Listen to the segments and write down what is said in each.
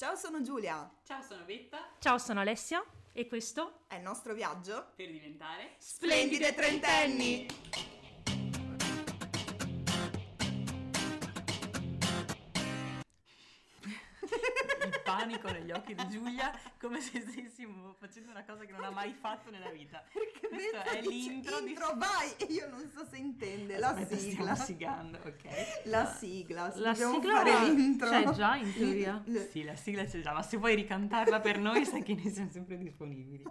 Ciao, sono Giulia. Ciao, sono Betta. Ciao, sono Alessia e questo è il nostro viaggio per diventare splendide trentenni. Panico negli occhi di Giulia, come se stessimo facendo una cosa che non ha mai fatto nella vita. Perché Questo è l'intro di- intro, vai! E io non so se intende la Aspetta, sigla. Stiamo sigando, ok? La sigla, La dobbiamo sigla fare l'intro. c'è già in teoria. Sì, la sigla c'è già, ma se vuoi ricantarla per noi sai che ne siamo sempre disponibili.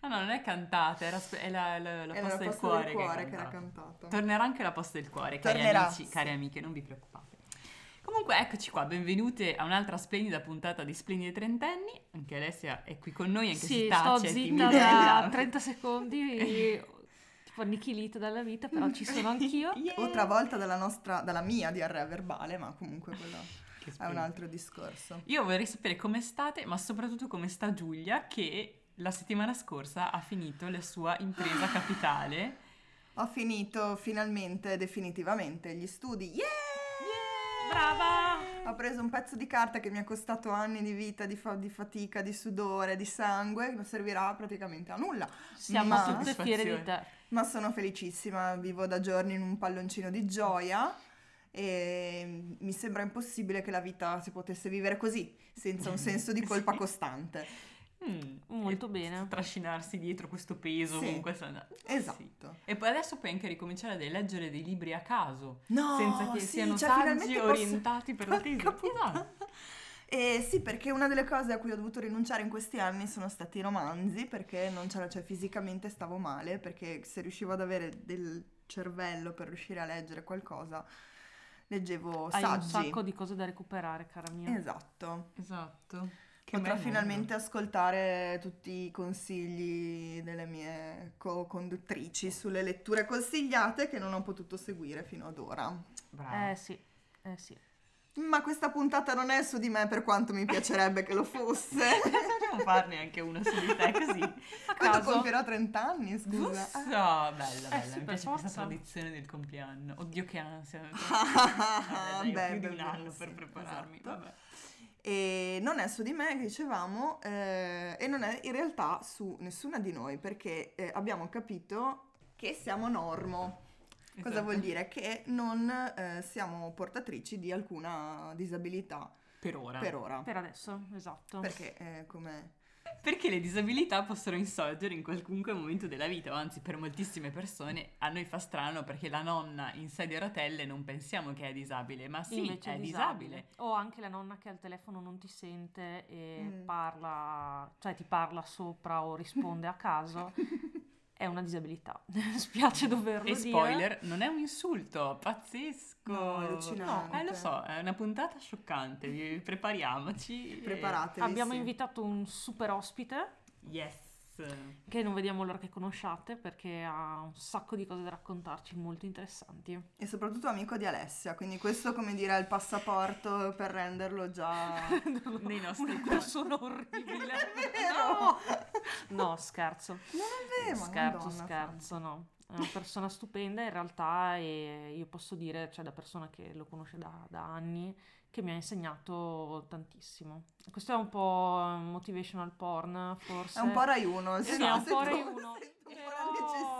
No, no, non è cantata, era è la, la, la posta la del posta cuore, del cuore che, che era cantata. Tornerà anche la posta del cuore, cari Tornerà, amici, sì. cari amiche, non vi preoccupate. Comunque eccoci qua, benvenute a un'altra splendida puntata di Splendide Trentenni. Anche Alessia è qui con noi, anche sì, se tace, sto è zitta da 30 secondi, tipo annichilita dalla vita, però ci sono anch'io. Yeah. O travolta dalla nostra, dalla mia diarrea verbale, ma comunque quello Che è un altro discorso. Io vorrei sapere come state, ma soprattutto come sta Giulia, che la settimana scorsa ha finito la sua impresa capitale. Ho finito finalmente, definitivamente, gli studi. Yeah! Brava! Ho preso un pezzo di carta che mi ha costato anni di vita, di, fa- di fatica, di sudore, di sangue, che non servirà praticamente a nulla. Siamo Ma- tutte fiere di te. Ma sono felicissima, vivo da giorni in un palloncino di gioia e mi sembra impossibile che la vita si potesse vivere così, senza un senso di colpa Sì. costante. Mm, Molto bene. Trascinarsi dietro questo peso Sì. comunque. sa- Esatto. Sì. E poi adesso puoi anche ricominciare a leggere dei libri a caso. No, senza che sì, siano cioè, saggi finalmente posso- orientati per la tesi. Esatto. Eh, sì, perché una delle cose a cui ho dovuto rinunciare in questi anni sono stati i romanzi, perché non c'era, cioè fisicamente stavo male, perché se riuscivo ad avere del cervello per riuscire a leggere qualcosa, leggevo Hai un saggi. sacco di cose da recuperare, cara mia. Esatto. Esatto. Che Potrò finalmente ascoltare tutti i consigli delle mie co-conduttrici sulle letture consigliate che non ho potuto seguire fino ad ora. Brava. Eh sì, eh sì. Ma questa puntata non è su di me per quanto mi piacerebbe che lo fosse. Possiamo farne anche una su di te così. A Quando caso. compierò 30 anni, scusa. Ussa, bella, bella. Eh sì, Mi piace questa forza. tradizione del compleanno. Oddio che ansia. Ah, Vabbè, dai, ho beh, più di un beh, anno sì, per prepararmi. esatto. Vabbè. E non è su di me, dicevamo, eh, e non è in realtà su nessuna di noi, perché eh, abbiamo capito che siamo normo. Cosa Esatto. vuol dire? Che non eh, siamo portatrici di alcuna disabilità Per ora. per ora. Per adesso, esatto. Perché eh, come... Perché le disabilità possono insorgere in qualunque momento della vita, o anzi per moltissime persone a noi fa strano perché la nonna in sedia a rotelle non pensiamo che è disabile, ma sì, Invece è disabile. O anche la nonna che al telefono non ti sente e Mm. parla, cioè ti parla sopra o risponde a caso, è una disabilità. Spiace doverlo E dire. spoiler, non è un insulto, pazzesco. No, allucinante. No, eh, lo so, è una puntata scioccante, vi- prepariamoci. Preparatevi. Abbiamo sì. invitato un super ospite Yes. Che non vediamo l'ora che conosciate perché ha un sacco di cose da raccontarci molto interessanti. E soprattutto amico di Alessia, quindi questo come dire è il passaporto per renderlo già... Nei nostri Una cuori. persona orribile. vero! No, scherzo. Non è vero, scherzo, Madonna scherzo, no. È una persona stupenda in realtà e io posso dire, cioè da persona che lo conosce da, da anni, che mi ha insegnato tantissimo. Questo è un po' motivational porn, forse. È un po' Rai 1, Sì, sì, è no, un po' Rai sento- 1. sento un po' la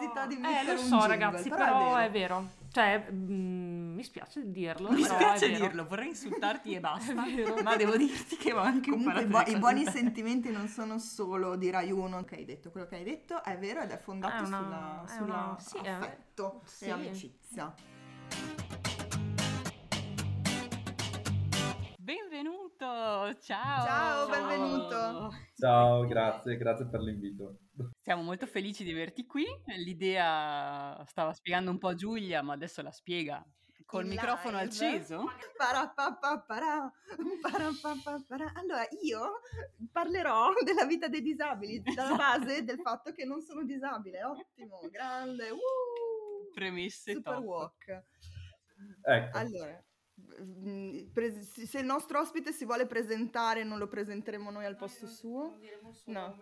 necessità di Eh, mettere lo un so jingle, ragazzi, però, è, vero. Cioè, mm, mi spiace dirlo, Mi però spiace è vero. dirlo, vorrei insultarti e basta, È vero. ma devo dirti che ho anche Comunque i, imparato bu- i buoni sentimenti non sono solo di Rai 1 che hai detto, quello che hai detto è vero ed è fondato È una- sulla, è sulla una- sì, è- affetto sì. e amicizia. Ciao! Ciao, benvenuto. Ciao, grazie, grazie per l'invito. Siamo molto felici di averti qui. L'idea stava spiegando un po' Giulia, ma adesso la spiega col In microfono live. acceso. Allora, io parlerò della vita dei disabili, dalla base del fatto che non sono disabile. Ottimo, grande, uh, Premesse super top. walk. Ecco, Allora, se il nostro ospite si vuole presentare, non lo presenteremo noi al posto suo? No.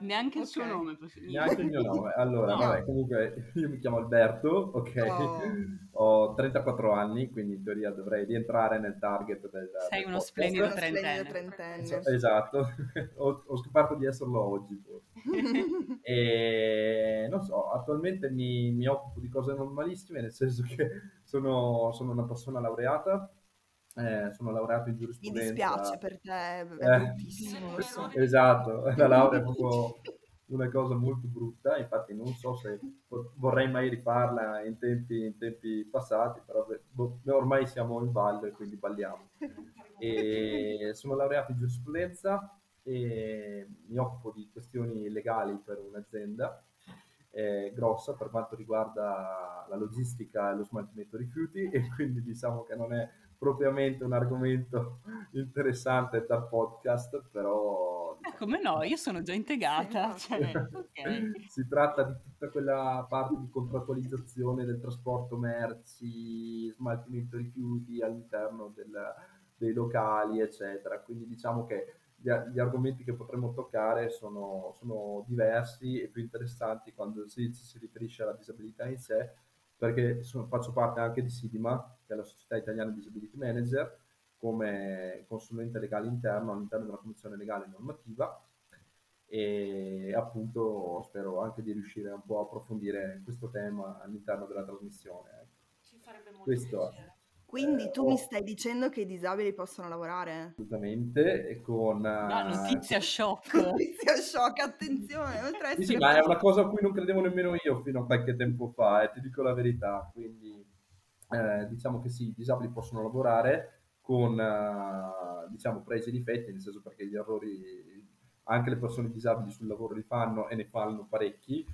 Neanche il suo Ok. nome. posso- Neanche il mio nome. Allora, No. vabbè, comunque io mi chiamo Alberto, ok? Ho 34 anni, quindi in teoria dovrei rientrare nel target del Sei del uno podcast. splendido trentenne. Esatto, ho, ho scoperto di esserlo oggi. forse. E non so, attualmente mi, mi occupo di cose normalissime, nel senso che sono, sono una persona laureata, eh, sono laureato in Mi giurisprudenza. dispiace per te, è Eh. bruttissimo, so. Esatto, la laurea è proprio una cosa molto brutta, infatti non so se vorrei mai rifarla in tempi, in tempi passati, però beh, boh, ormai siamo in ballo e quindi balliamo. E sono laureato in giurisprudenza e mi occupo di questioni legali per un'azienda eh, grossa per quanto riguarda la logistica e lo smaltimento rifiuti e quindi diciamo che non è propriamente un argomento interessante da podcast, però Eh, come no, io sono già integrata. Cioè, ok. si tratta di tutta quella parte di contrattualizzazione del trasporto merci, smaltimento rifiuti all'interno del- dei locali, eccetera. Quindi diciamo che gli, gli argomenti che potremmo toccare sono, sono diversi e più interessanti quando si, si riferisce alla disabilità in sé, perché sono- faccio parte anche di SIDIMA, che è la Società Italiana Disability Manager, come consulente legale interno all'interno della Commissione Legale Normativa e appunto spero anche di riuscire un po' a approfondire questo tema all'interno della trasmissione. ecco. Ci farebbe molto Questo è. Quindi Eh, tu ho- mi stai dicendo che i disabili possono lavorare? Assolutamente, e con... No, eh, notizia shock. Notizia shock, attenzione, oltre a Sì, sì, ma è una cosa a cui non credevo nemmeno io fino a qualche tempo fa, e ti dico la verità. Quindi eh, diciamo che sì, i disabili possono lavorare con eh, diciamo pregi e difetti, nel senso perché gli errori anche le persone disabili sul lavoro li fanno e ne fanno parecchi.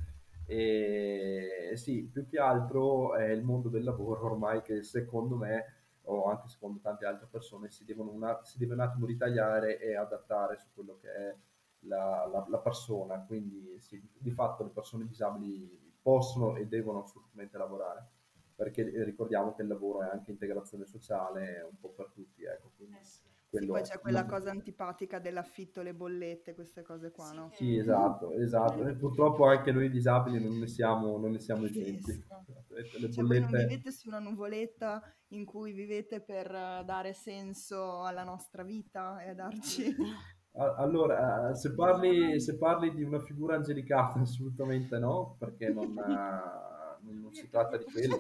E sì, più che altro è il mondo del lavoro ormai che secondo me, o anche secondo tante altre persone, si, una- si deve un attimo ritagliare e adattare su quello che è la, la- la persona. Quindi sì, di fatto le persone disabili possono e devono assolutamente lavorare, perché eh, ricordiamo che il lavoro è anche integrazione sociale un po' per tutti. Ecco, quindi Sì, quello poi c'è quella cosa antipatica dell'affitto, le bollette, queste cose qua, no? Sì, esatto, esatto. E purtroppo anche noi disabili non ne siamo, non ne siamo Sì, esenti. sì. Le Cioè, voi non bollette... vivete su una nuvoletta in cui vivete per eh, dare senso alla nostra vita e a darci... A- Allora, eh, se parli, se parli di una figura angelicata, assolutamente no, perché non, eh, non- si tratta di quello.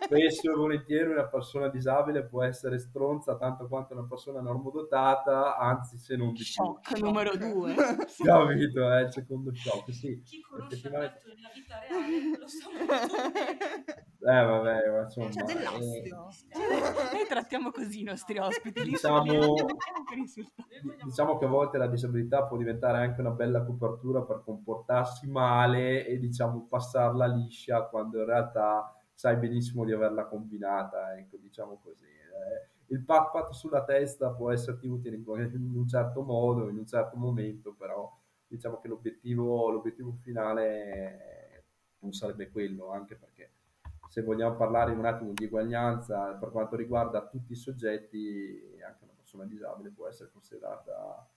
Spesso e volentieri una persona disabile può essere stronza tanto quanto una persona normodotata, anzi se non di più. Shock numero due. Capito? È il secondo shock, sì. Chi conosce Effettivamente- Alberto nella vita reale lo sa. Eh, vabbè, ma insomma... C'è eh, dell'astio. Noi trattiamo così i nostri ospiti. Diciamo- Diciamo che a volte la disabilità può diventare anche una bella copertura per comportarsi male e diciamo passarla liscia quando in realtà sai benissimo di averla combinata, ecco, diciamo così. Eh, il pat pat sulla testa può esserti utile in un certo modo, in un certo momento, però diciamo che l'obiettivo, l'obiettivo finale non sarebbe quello, anche perché se vogliamo parlare un attimo di eguaglianza per quanto riguarda tutti i soggetti, anche una persona disabile può essere considerata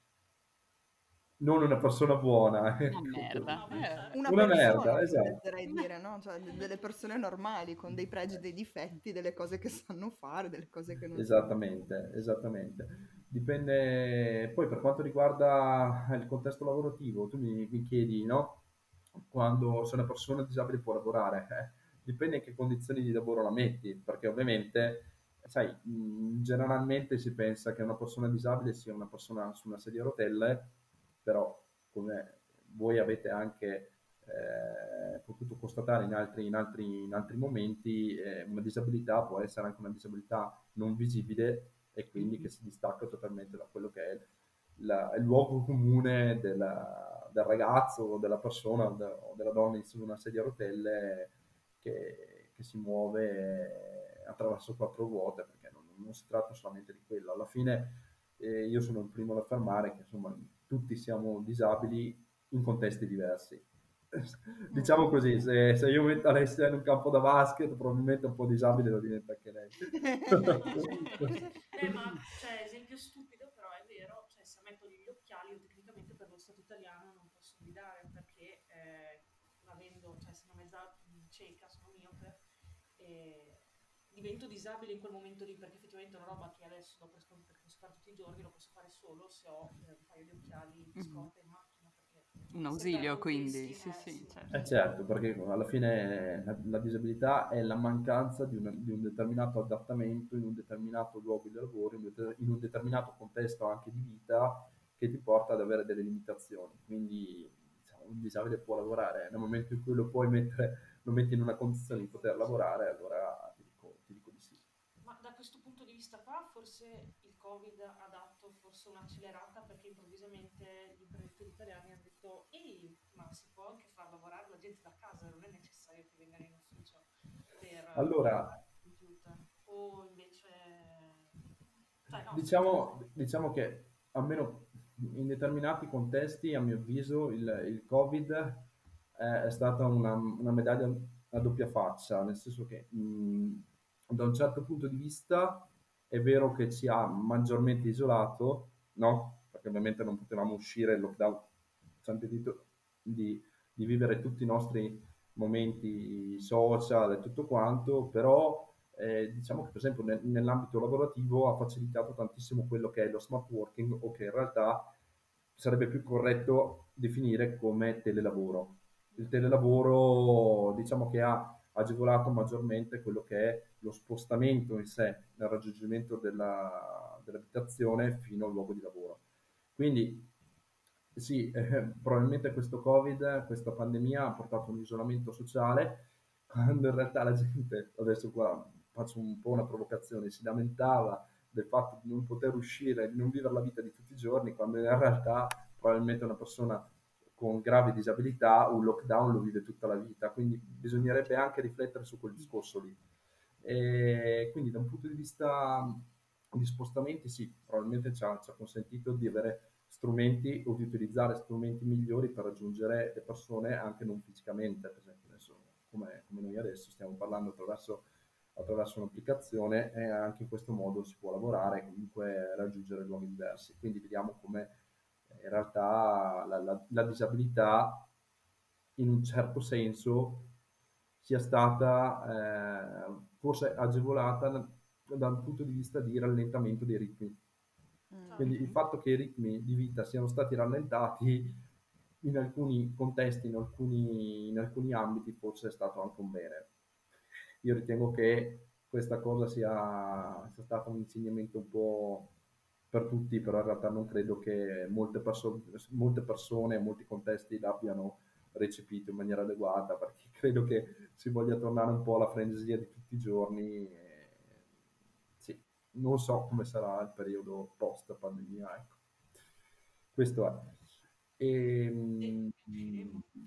non una persona buona. Una ecco. merda. Eh. Una, Una persona, merda, esatto. dire, no? Cioè, de- delle persone normali, con dei pregi e dei difetti, delle cose che sanno fare, delle cose che non Esattamente, esattamente. Dipende poi per quanto riguarda il contesto lavorativo, tu mi, mi chiedi, no? Quando se una persona disabile può lavorare, eh, dipende in che condizioni di lavoro la metti, perché ovviamente, sai, mh, generalmente si pensa che una persona disabile sia una persona su una sedia a rotelle, però come voi avete anche eh, potuto constatare in altri, in altri, in altri momenti, eh, una disabilità può essere anche una disabilità non visibile e quindi che si distacca totalmente da quello che è la- il luogo comune della- del ragazzo o della persona o, de- o della donna su una sedia a rotelle che, che si muove attraverso quattro ruote, perché non, non si tratta solamente di quello. Alla fine eh, io sono il primo ad affermare che insomma tutti siamo disabili in contesti diversi. diciamo così, se, se io metto Alessia in un campo da basket, probabilmente un po' disabile lo diventa anche lei. Eh, ma cioè, esempio stupido, però è vero, cioè se metto gli occhiali io tecnicamente per non Stato italiano non posso guidare perché eh, avendo, cioè essendo mezza cieca, sono miope, eh, divento disabile in quel momento lì perché effettivamente è una roba che adesso dopo perché posso fare tutti i giorni lo posso fare solo se ho eh, paio di occhiali di scorta in macchina. Un ausilio quindi, sì, sì, certo. Eh certo, perché alla fine la, la disabilità è la mancanza di, una, di, un determinato adattamento in un determinato luogo di lavoro, in, in un determinato contesto anche di vita che ti porta ad avere delle limitazioni. Quindi diciamo, un disabile può lavorare, nel momento in cui lo puoi mettere, lo metti in una condizione di poter lavorare, allora ti dico, ti dico di sì. Ma da questo punto di vista qua forse il Covid ha dato forse un'accelerata perché improvvisamente gli imprenditori italiani hanno detto ehi, ma si può anche far lavorare la gente da casa, non è necessario che vengano in ufficio per allora, computer. O invece... Cioè, no, diciamo, diciamo che almeno in determinati contesti, a mio avviso, il, il Covid è, è stata una, una, medaglia a doppia faccia, nel senso che mh, da un certo punto di vista è vero che ci ha maggiormente isolato, no? Perché ovviamente non potevamo uscire, il lockdown ci ha impedito di, di vivere tutti i nostri momenti social e tutto quanto, però eh, diciamo che per esempio nel, nell'ambito lavorativo ha facilitato tantissimo quello che è lo smart working o che in realtà sarebbe più corretto definire come telelavoro. Il telelavoro diciamo che ha agevolato maggiormente quello che è lo spostamento in sé nel raggiungimento della, dell'abitazione fino al luogo di lavoro. Quindi sì, eh, probabilmente questo Covid, questa pandemia ha portato un isolamento sociale, quando in realtà la gente, adesso qua faccio un po' una provocazione, si lamentava del fatto di non poter uscire, di non vivere la vita di tutti i giorni, quando in realtà probabilmente una persona con gravi disabilità un lockdown lo vive tutta la vita, quindi bisognerebbe anche riflettere su quel discorso lì. E quindi da un punto di vista di spostamenti sì, probabilmente ci ha, ci ha consentito di avere strumenti o di utilizzare strumenti migliori per raggiungere le persone anche non fisicamente, per esempio adesso come, come noi adesso stiamo parlando attraverso attraverso un'applicazione e anche in questo modo si può lavorare e comunque raggiungere luoghi diversi. Quindi vediamo come eh, in realtà la, la, la disabilità in un certo senso sia stata eh, forse agevolata dal punto di vista di rallentamento dei ritmi. Quindi il fatto che i ritmi di vita siano stati rallentati in alcuni contesti, in alcuni, in alcuni ambiti, forse è stato anche un bene io ritengo che questa cosa sia, sia stato un insegnamento un po' per tutti, però in realtà non credo che molte, perso- molte persone molti contesti l'abbiano recepito in maniera adeguata, perché credo che si voglia tornare un po' alla frenesia di tutti i giorni. Non so come sarà il periodo post pandemia, ecco. Questo è. E, ehm,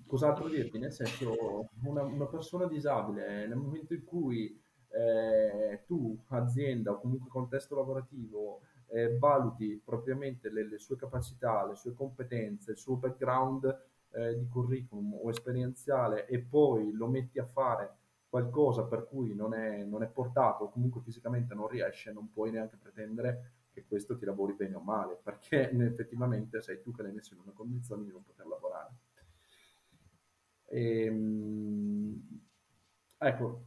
cos'altro dirti? Nel senso, una, una, persona disabile, nel momento in cui eh, tu, azienda o comunque contesto lavorativo, eh, valuti propriamente le, le, sue capacità, le sue competenze, il suo background eh, di curriculum o esperienziale e poi lo metti a fare qualcosa per cui non è, non è portato o comunque fisicamente non riesce, non puoi neanche pretendere che questo ti lavori bene o male, perché effettivamente sei tu che l'hai messo in una condizione di non poter lavorare. E, ehm, ecco,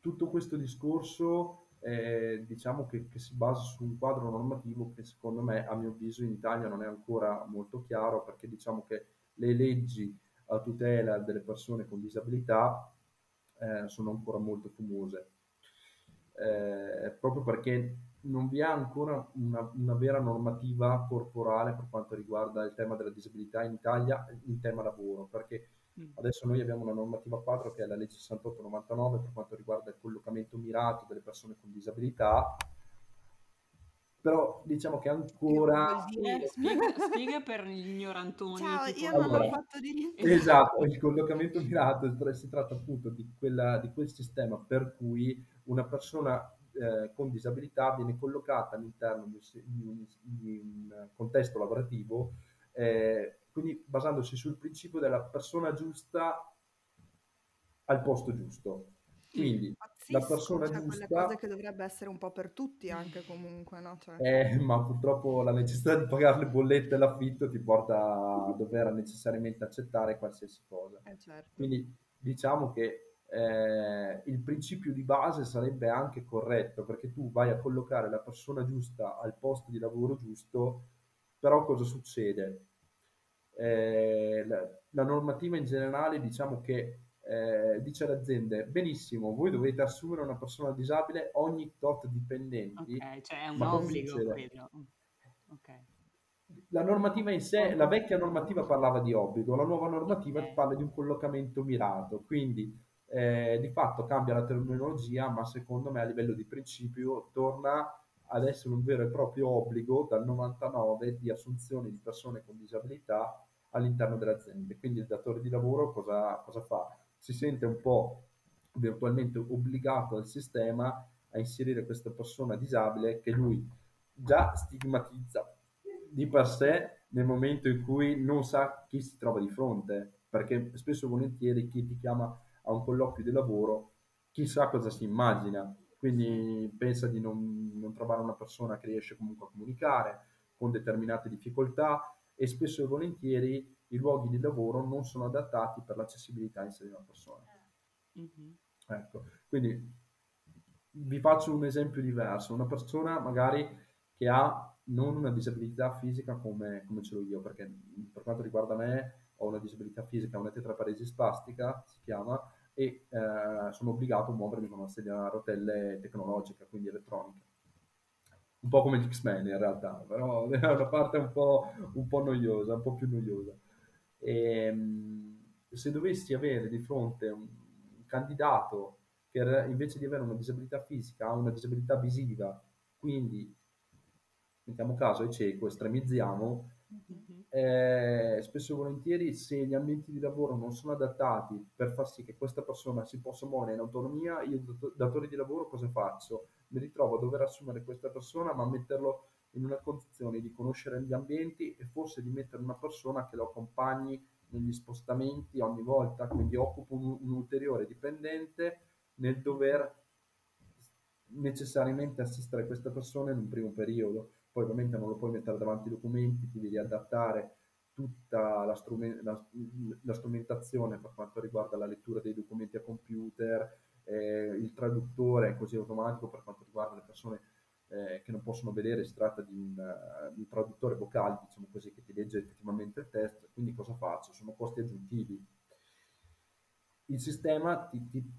tutto questo discorso eh, diciamo che, che, si basa su un quadro normativo che secondo me, a mio avviso, in Italia non è ancora molto chiaro, perché diciamo che le leggi a tutela delle persone con disabilità eh, sono ancora molto fumose. Eh, proprio perché non vi è ancora una, una, vera normativa corporale per quanto riguarda il tema della disabilità in Italia in tema lavoro, perché mm. adesso noi abbiamo una normativa quadro che è la legge 6899 per quanto riguarda il collocamento mirato delle persone con disabilità, però diciamo che ancora... Spiega, spiega, per gli ignorantoni. Ciao, tipo... io non allora, l'ho fatto di niente. Esatto, il collocamento mirato si tratta appunto di, quella, di quel sistema per cui una persona eh, con disabilità viene collocata all'interno di, di, un, di un, contesto lavorativo, eh, quindi basandosi sul principio della persona giusta al posto giusto. Quindi la Pazzesco, persona cioè quelle giusta cose che dovrebbe essere un po' per tutti anche comunque, no? Cioè, Eh, ma purtroppo la necessità di pagare le bollette e l'affitto ti porta a dover necessariamente accettare qualsiasi cosa. eh, certo. Quindi diciamo che eh, il principio di base sarebbe anche corretto perché tu vai a collocare la persona giusta al posto di lavoro giusto, però cosa succede? Eh, la, la normativa in generale diciamo che eh, dice alle aziende, benissimo, voi dovete assumere una persona disabile ogni tot dipendenti, Ok, cioè è un obbligo quello. Ok. La normativa in sé, la vecchia normativa parlava di obbligo, la nuova normativa Ok. parla di un collocamento mirato, quindi eh, di fatto cambia la terminologia, ma secondo me a livello di principio torna ad essere un vero e proprio obbligo dal 99 di assunzione di persone con disabilità all'interno delle aziende. Quindi il datore di lavoro cosa, cosa fa? Si sente un po' virtualmente obbligato dal sistema a inserire questa persona disabile che lui già stigmatizza di per sé nel momento in cui non sa chi si trova di fronte, perché spesso e volentieri chi ti chiama a un colloquio di lavoro chissà cosa si immagina, quindi pensa di non, non trovare una persona che riesce comunque a comunicare con determinate difficoltà e spesso e volentieri i luoghi di lavoro non sono adattati per l'accessibilità in sé di una persona. Mhm. Ecco, quindi vi faccio un esempio diverso, una persona magari che ha non una disabilità fisica come, come ce l'ho io, perché per quanto riguarda me ho una disabilità fisica, una tetraparesi spastica si chiama, e eh, sono obbligato a muovermi con una sedia a rotelle tecnologica, quindi elettronica. Un po' come gli X-Men in realtà, però è una parte un po', un po' noiosa, un po' più noiosa. E, se dovessi avere di fronte un candidato che invece di avere una disabilità fisica ha una disabilità visiva, quindi mettiamo caso è cieco, estremizziamo, Mhm. eh, spesso e volentieri se gli ambienti di lavoro non sono adattati per far sì che questa persona si possa muovere in autonomia, io dat- datore di lavoro cosa faccio? Mi ritrovo a dover assumere questa persona ma metterlo in una condizione di conoscere gli ambienti e forse di mettere una persona che lo accompagni negli spostamenti ogni volta, quindi occupo un, un ulteriore dipendente nel dover necessariamente assistere questa persona in un primo periodo. Poi ovviamente non lo puoi mettere davanti ai documenti, ti devi adattare tutta la, strumen- la- la strumentazione per quanto riguarda la lettura dei documenti a computer, eh, il traduttore così automatico per quanto riguarda le persone eh, che non possono vedere, si tratta di un, eh, un traduttore vocale, diciamo così, che ti legge effettivamente il testo, quindi cosa faccio? Sono costi aggiuntivi. Il sistema ti, ti-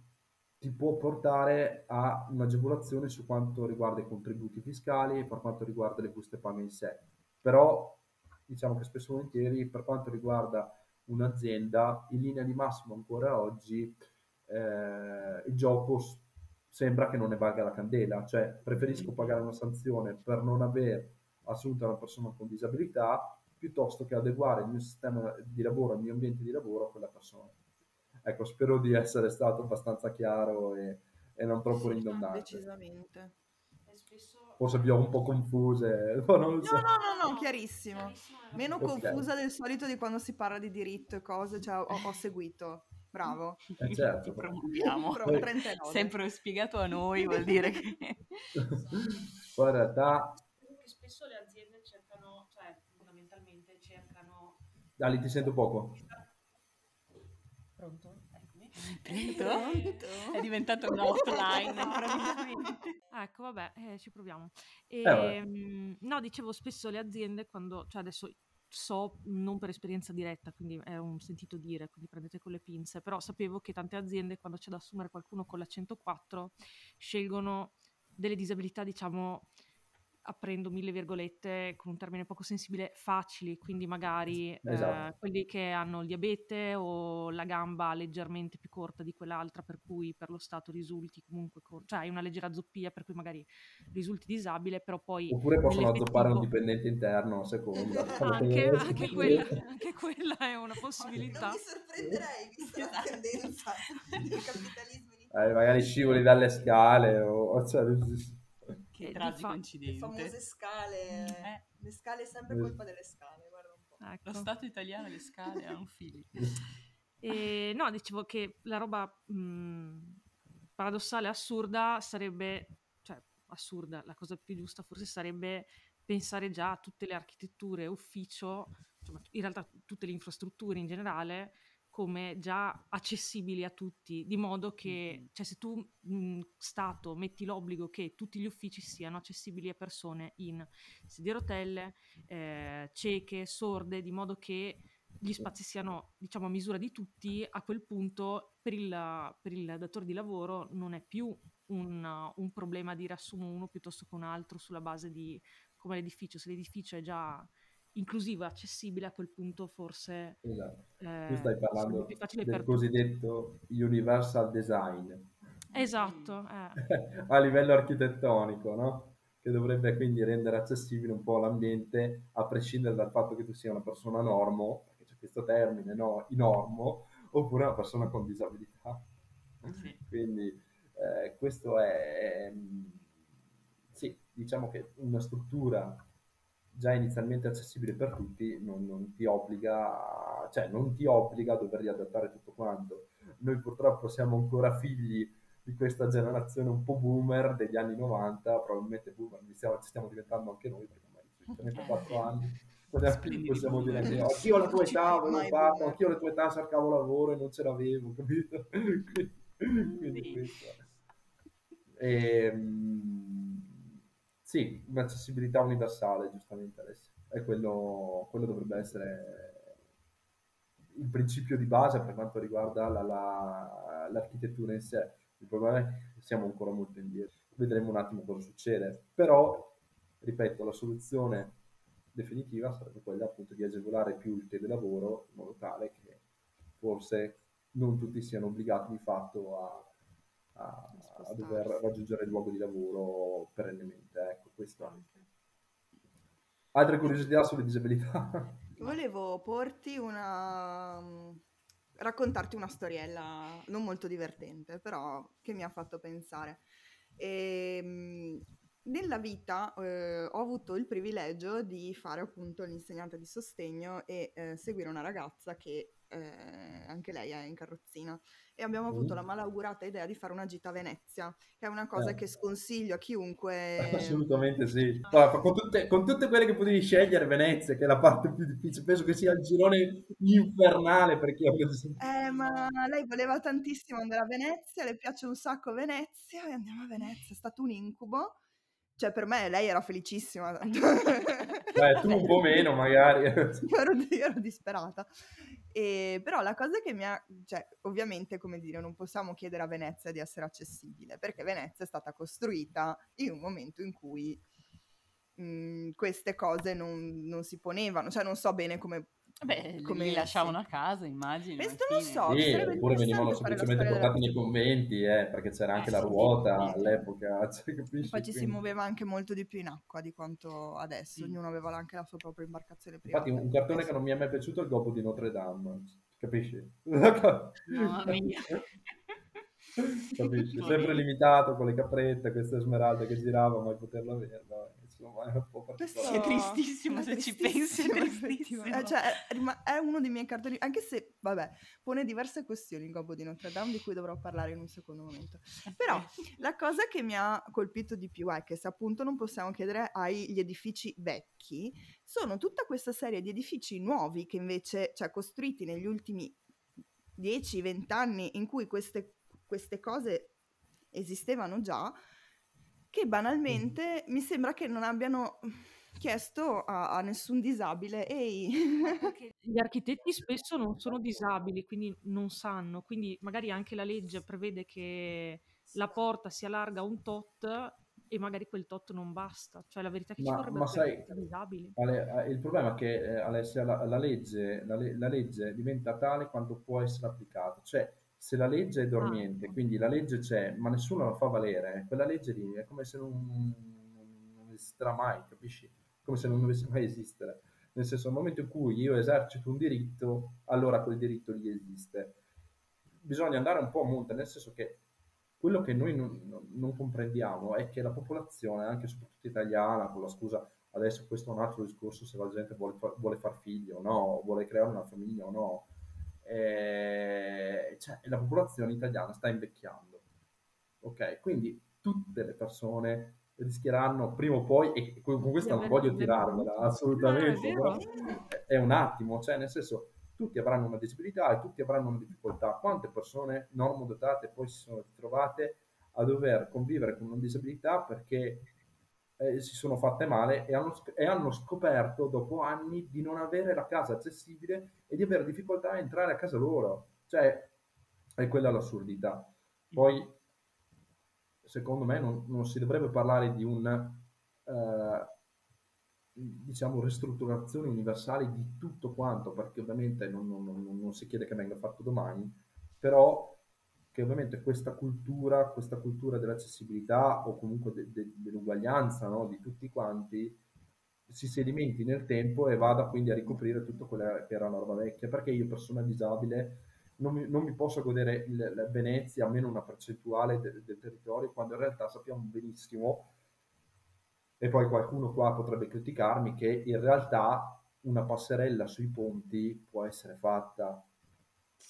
ti può portare a un'agevolazione su quanto riguarda i contributi fiscali e per quanto riguarda le buste paga in sé, però diciamo che spesso e volentieri per quanto riguarda un'azienda, in linea di massimo ancora oggi, eh, il gioco sembra che non ne valga la candela, cioè preferisco pagare una sanzione per non aver assunto una persona con disabilità piuttosto che adeguare il mio sistema di lavoro, il mio ambiente di lavoro a quella persona. Ecco, spero di essere stato abbastanza chiaro e, e non troppo Sì, ridondante. decisamente. E spesso... Forse vi ho un po' confuse, ma non lo No, so. no, no, no, chiarissimo. chiarissimo, Meno Ok. confusa del solito di quando si parla di diritto e cose, cioè ho, ho seguito. Bravo. Eh, certo. Ti promuoviamo. Pro- Poi- 39. Sempre spiegato a noi vuol dire che... Poi in realtà, Credo che spesso le aziende cercano, cioè fondamentalmente cercano... Ali, ti sento poco. Pronto? Eccomi. Pronto? Pronto? È diventato un offline. Ah, ecco, vabbè, eh, ci proviamo. Eh, vabbè. Ehm, no, dicevo spesso le aziende quando, cioè adesso so non per esperienza diretta, quindi è un sentito dire, quindi prendete con le pinze, però sapevo che tante aziende quando c'è da assumere qualcuno con la 104 scelgono delle disabilità, diciamo, aprendo mille virgolette con un termine poco sensibile, facili, quindi magari eh, Esatto. quelli che hanno il diabete o la gamba leggermente più corta di quell'altra, per cui per lo Stato risulti comunque, con, cioè hai una leggera zoppia, per cui magari risulti disabile, però poi Oppure possono azzoppare un dipendente interno a seconda. Anche, anche, quella, anche quella è una possibilità. Non mi sorprenderei, vista la Esatto. tendenza del capitalismo in. Eh, magari scivoli dalle scale o, o cioè, Che di tragico fa- Le incidente. famose scale. Eh. Le scale è sempre Eh. colpa delle scale, guarda un po'. Lo Ecco. Stato italiano le scale ha un filo. E, no, dicevo che la roba, mh, paradossale, assurda, sarebbe, cioè assurda, la cosa più giusta forse sarebbe pensare già a tutte le architetture ufficio, insomma, in realtà tutte le infrastrutture in generale, come già accessibili a tutti, di modo che, cioè se tu mh, Stato metti l'obbligo che tutti gli uffici siano accessibili a persone in sedie a rotelle, eh, cieche, sorde, di modo che gli spazi siano diciamo a misura di tutti, a quel punto per il, per il datore di lavoro non è più un, un problema dire assumo uno piuttosto che un altro sulla base di come l'edificio, se l'edificio è già inclusivo e accessibile, a quel punto forse... Esatto. Eh, tu stai parlando del cosiddetto tutti. universal design. Esatto. Eh. a livello architettonico, no? Che dovrebbe quindi rendere accessibile un po' l'ambiente, a prescindere dal fatto che tu sia una persona normo, perché c'è questo termine, no? I normo, oppure una persona con disabilità. Sì. Quindi eh, questo è, è, sì, diciamo che una struttura già inizialmente accessibile per tutti non, non, ti obbliga, cioè non ti obbliga a dover riadattare tutto quanto. Noi purtroppo siamo ancora figli di questa generazione un po' boomer degli anni 90, probabilmente boomer stiamo, ci stiamo diventando anche noi, perché ormai sui 34 eh, anni possiamo dire che anch'io alla tua età avevo fatto, anch'io alla tua età cercavo lavoro e non ce l'avevo, capito? quindi, questo. E, ehm, sì, un'accessibilità universale, giustamente Alessio. E quello, quello dovrebbe essere il principio di base per quanto riguarda la, la, l'architettura in sé. Il problema è che siamo ancora molto indietro. Vedremo un attimo cosa succede. Però, ripeto, la soluzione definitiva sarebbe quella appunto di agevolare più il telelavoro in modo tale che forse non tutti siano obbligati di fatto a a, a dover raggiungere il luogo di lavoro perennemente. Ecco, questo anche. Altre curiosità sulle disabilità? Volevo porti una... raccontarti una storiella non molto divertente, però che mi ha fatto pensare. E, ehm, nella vita eh, ho avuto il privilegio di fare appunto l'insegnante di sostegno e eh, seguire una ragazza che eh, anche lei è in carrozzina e abbiamo avuto mm. la malaugurata idea di fare una gita a Venezia, che è una cosa eh. che sconsiglio a chiunque. Assolutamente sì. Allora, con, tutte, con, tutte, quelle che potevi scegliere, Venezia, che è la parte più difficile, penso che sia il girone infernale per chi ha preso. Eh, ma lei voleva tantissimo andare a Venezia, le piace un sacco Venezia e andiamo a Venezia, è stato un incubo. Cioè, per me lei era felicissima. Beh, tu un po' meno, magari. io, ero, io ero disperata. E, però la cosa che mi ha, cioè ovviamente come dire, non possiamo chiedere a Venezia di essere accessibile, perché Venezia è stata costruita in un momento in cui mh, mhmm, queste cose non, non, si ponevano, cioè non so bene come Beh, come li lasciavano a casa, immagino. Questo non so. Sì, oppure venivano semplicemente portati nei conventi, eh, perché c'era anche eh, la ruota sì, all'epoca. Cioè, capisci? Poi ci si muoveva anche molto di più in acqua di quanto adesso, sì. ognuno aveva anche la sua propria imbarcazione privata. Infatti un cartone che non mi è mai piaciuto è il Gobbo di Notre Dame, capisci? Mamma mia. capisci? Sempre limitato con le caprette, queste smeralde che giravano, mai poterlo avere. Vabbè insomma è un po' particolare. È tristissimo è se ci pensi, è tristissimo. Eh, cioè, è uno dei miei cartoni, anche se, vabbè, pone diverse questioni il Gobbo di Notre Dame, di cui dovrò parlare in un secondo momento. Però la cosa che mi ha colpito di più è che se appunto non possiamo chiedere agli edifici vecchi, sono tutta questa serie di edifici nuovi che invece, cioè costruiti negli ultimi 10-20 anni in cui queste, queste cose esistevano già, che banalmente mi sembra che non abbiano chiesto a, a nessun disabile ehi. Gli architetti spesso non sono disabili quindi non sanno quindi magari anche la legge prevede che la porta si allarga un tot e magari quel tot non basta. Cioè la verità è che ma, ci vorrebbero sai, disabili. Ale, il problema è che eh, Alessia la, la, legge, la, la legge diventa tale quando può essere applicata. Cioè se la legge è dormiente, ah. quindi la legge c'è, ma nessuno la fa valere, quella legge lì è come se non, non esisterà mai, capisci? Come se non dovesse mai esistere. Nel senso, nel momento in cui io esercito un diritto, allora quel diritto lì esiste. Bisogna andare un po' a monte, nel senso che quello che noi non, non comprendiamo è che la popolazione, anche soprattutto italiana, con la scusa, adesso questo è un altro discorso se la gente vuole, vuole far figlio o no, vuole creare una famiglia o no, eh, cioè, la popolazione italiana sta invecchiando. ok? Quindi tutte le persone rischieranno prima o poi, e con questa non voglio tirarmela assolutamente, No, è- è un attimo, cioè nel senso tutti avranno una disabilità e tutti avranno una difficoltà. Quante persone normodotate poi si sono ritrovate a dover convivere con una disabilità perché eh, si sono fatte male e hanno, e hanno scoperto dopo anni di non avere la casa accessibile e di avere difficoltà a entrare a casa loro. Cioè, è quella l'assurdità. Poi, secondo me, non, non si dovrebbe parlare di un, eh, diciamo, ristrutturazione universale di tutto quanto, perché ovviamente non- non- non si chiede che venga fatto domani, però che ovviamente questa cultura, questa cultura dell'accessibilità o comunque de- de- dell'uguaglianza, no, di tutti quanti si sedimenti nel tempo e vada quindi a ricoprire tutto quello che era roba vecchia, perché io persona disabile non mi, non mi posso godere il, la Venezia, almeno una percentuale de- del territorio, quando in realtà sappiamo benissimo, e poi qualcuno qua potrebbe criticarmi, che in realtà una passerella sui ponti può essere fatta.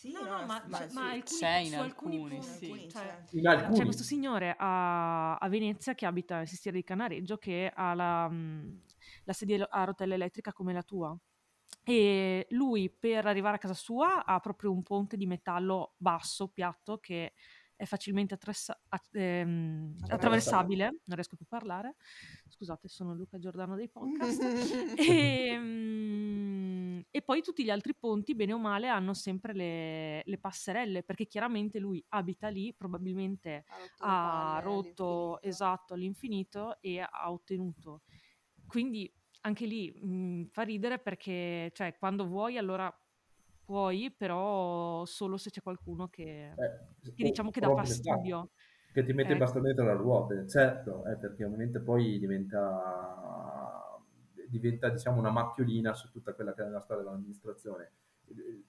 Sì, No, no, ma, cioè, sì. ma alcuni, C'è in su alcuni alcuni, punti, sì. cioè, In alcuni, C'è questo signore a, a Venezia che abita nel Sestiere di Canareggio che ha la, mh, la sedia a rotella elettrica come la tua. E lui per arrivare a casa sua ha proprio un ponte di metallo basso, piatto, che è facilmente attressa- a- ehm, Attraversabile. attraversabile. Non riesco più a parlare. Scusate, sono Luca Giordano dei podcast. E, mm, e poi tutti gli altri ponti, bene o male, hanno sempre le, le passerelle, perché chiaramente lui abita lì, probabilmente Ha rotto ha rotto all'infinito. esatto all'infinito e ha ottenuto. Quindi anche lì mh, fa ridere perché, cioè, quando vuoi, allora puoi, però solo se c'è qualcuno che, eh, che diciamo che dà fastidio. Che ti mette Ecco. bastone tra le ruote, certo, eh, perché ovviamente poi diventa, diventa diciamo, una macchiolina su tutta quella che è la storia dell'amministrazione.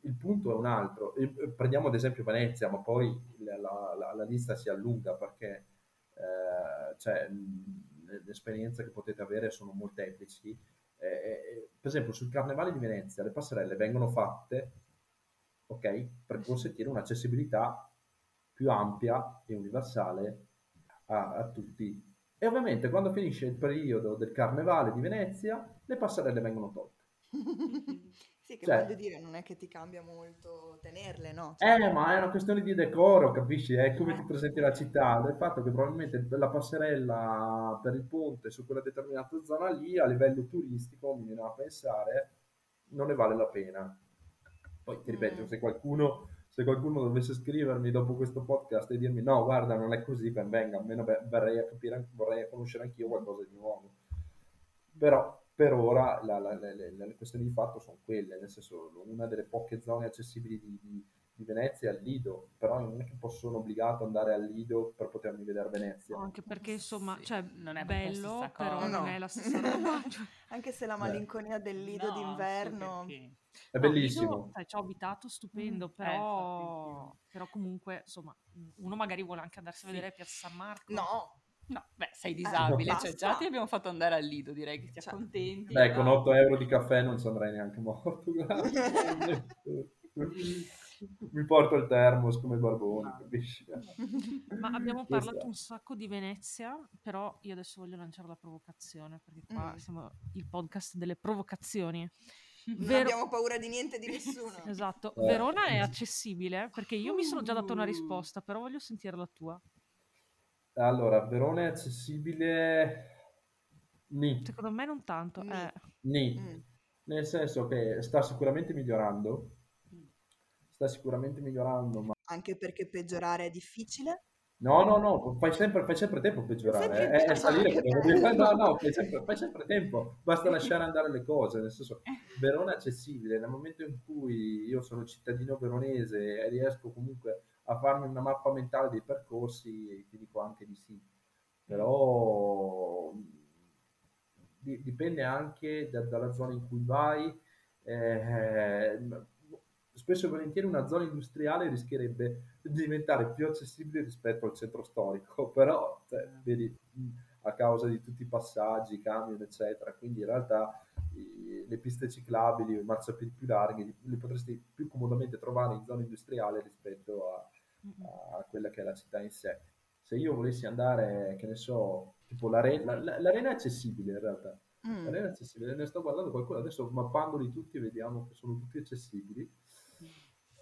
Il, punto è un altro. Prendiamo ad esempio Venezia, ma poi la, la- la- lista si allunga perché eh, cioè, le, esperienze che potete avere sono molteplici. Eh, eh, per esempio, sul Carnevale di Venezia le passerelle vengono fatte ok, per consentire un'accessibilità più ampia e universale a, a tutti. E ovviamente quando finisce il periodo del Carnevale di Venezia, le passerelle vengono tolte. Sì, che Cioè- voglio dire, non è che ti cambia molto tenerle, no? Cioè, Eh, ma è una questione di decoro, capisci? È come ti presenti la città, del fatto che probabilmente la passerella per il ponte su quella determinata zona lì, a livello turistico, mi viene a pensare, non ne vale la pena. Poi ti ripeto, Mm. se qualcuno, se qualcuno dovesse scrivermi dopo questo podcast e dirmi no, guarda, non è così, ben venga, almeno verrei a capire, vorrei conoscere anch'io qualcosa di nuovo. Però per ora la- la- le, le- le questioni di fatto sono quelle, nel senso una delle poche zone accessibili di, di- di Venezia è il Lido, però non è che posso sono obbligato ad andare al Lido per potermi vedere Venezia. No, anche perché insomma, Sì, cioè, non è la bello, però cosa. non No. è la stessa roba. Cioè, Anche se la malinconia del lido No, sì, d'inverno... perché- È No, bellissimo. Sai, ci ho abitato, stupendo, Mm. però, Eh, però comunque, insomma, uno magari vuole anche andarsi a Sì. vedere Piazza San Marco. No, No, beh, sei disabile, cioè basta. già ti abbiamo fatto andare al Lido, direi che ti Cioè, accontenti. Beh, con dai. 8 euro di caffè non ci andrei neanche morto. Mi porto il termos come barbone, Ah. capisci? Ma abbiamo parlato un sacco di Venezia, però io adesso voglio lanciare la provocazione, perché qua Mm. siamo il podcast delle provocazioni. Non abbiamo paura di niente di nessuno. Esatto, Eh. Verona è accessibile? Perché io mi sono già data una Uh. risposta, però voglio sentire la tua. Allora, Verona è accessibile? Nì, Secondo me non tanto. Nì. eh. nì. Mm. Nel senso che sta sicuramente migliorando, sta sicuramente migliorando, ma Anche perché peggiorare è difficile. No, no, no, fai sempre, fai sempre tempo a peggiorare, eh, è, è salire, no, no, fai sempre, fai sempre tempo, basta lasciare andare le cose, nel senso, Verona è accessibile, nel momento in cui io sono cittadino veronese e riesco comunque a farmi una mappa mentale dei percorsi, ti dico anche di sì, però di- dipende anche da- dalla zona in cui vai. eh, spesso e volentieri una zona industriale rischierebbe di diventare più accessibile rispetto al centro storico, però cioè, vedi, mh, a causa di tutti i passaggi, i camion, eccetera, quindi in realtà i- le piste ciclabili o i marciapiedi più larghi li, potresti più comodamente trovare in zona industriale rispetto a, a quella che è la città in sé. se io volessi andare, che ne so, tipo l'arena, la- l'arena è accessibile in realtà. Mm. L'arena è accessibile, ne sto guardando qualcuno adesso mappandoli tutti vediamo che sono tutti accessibili.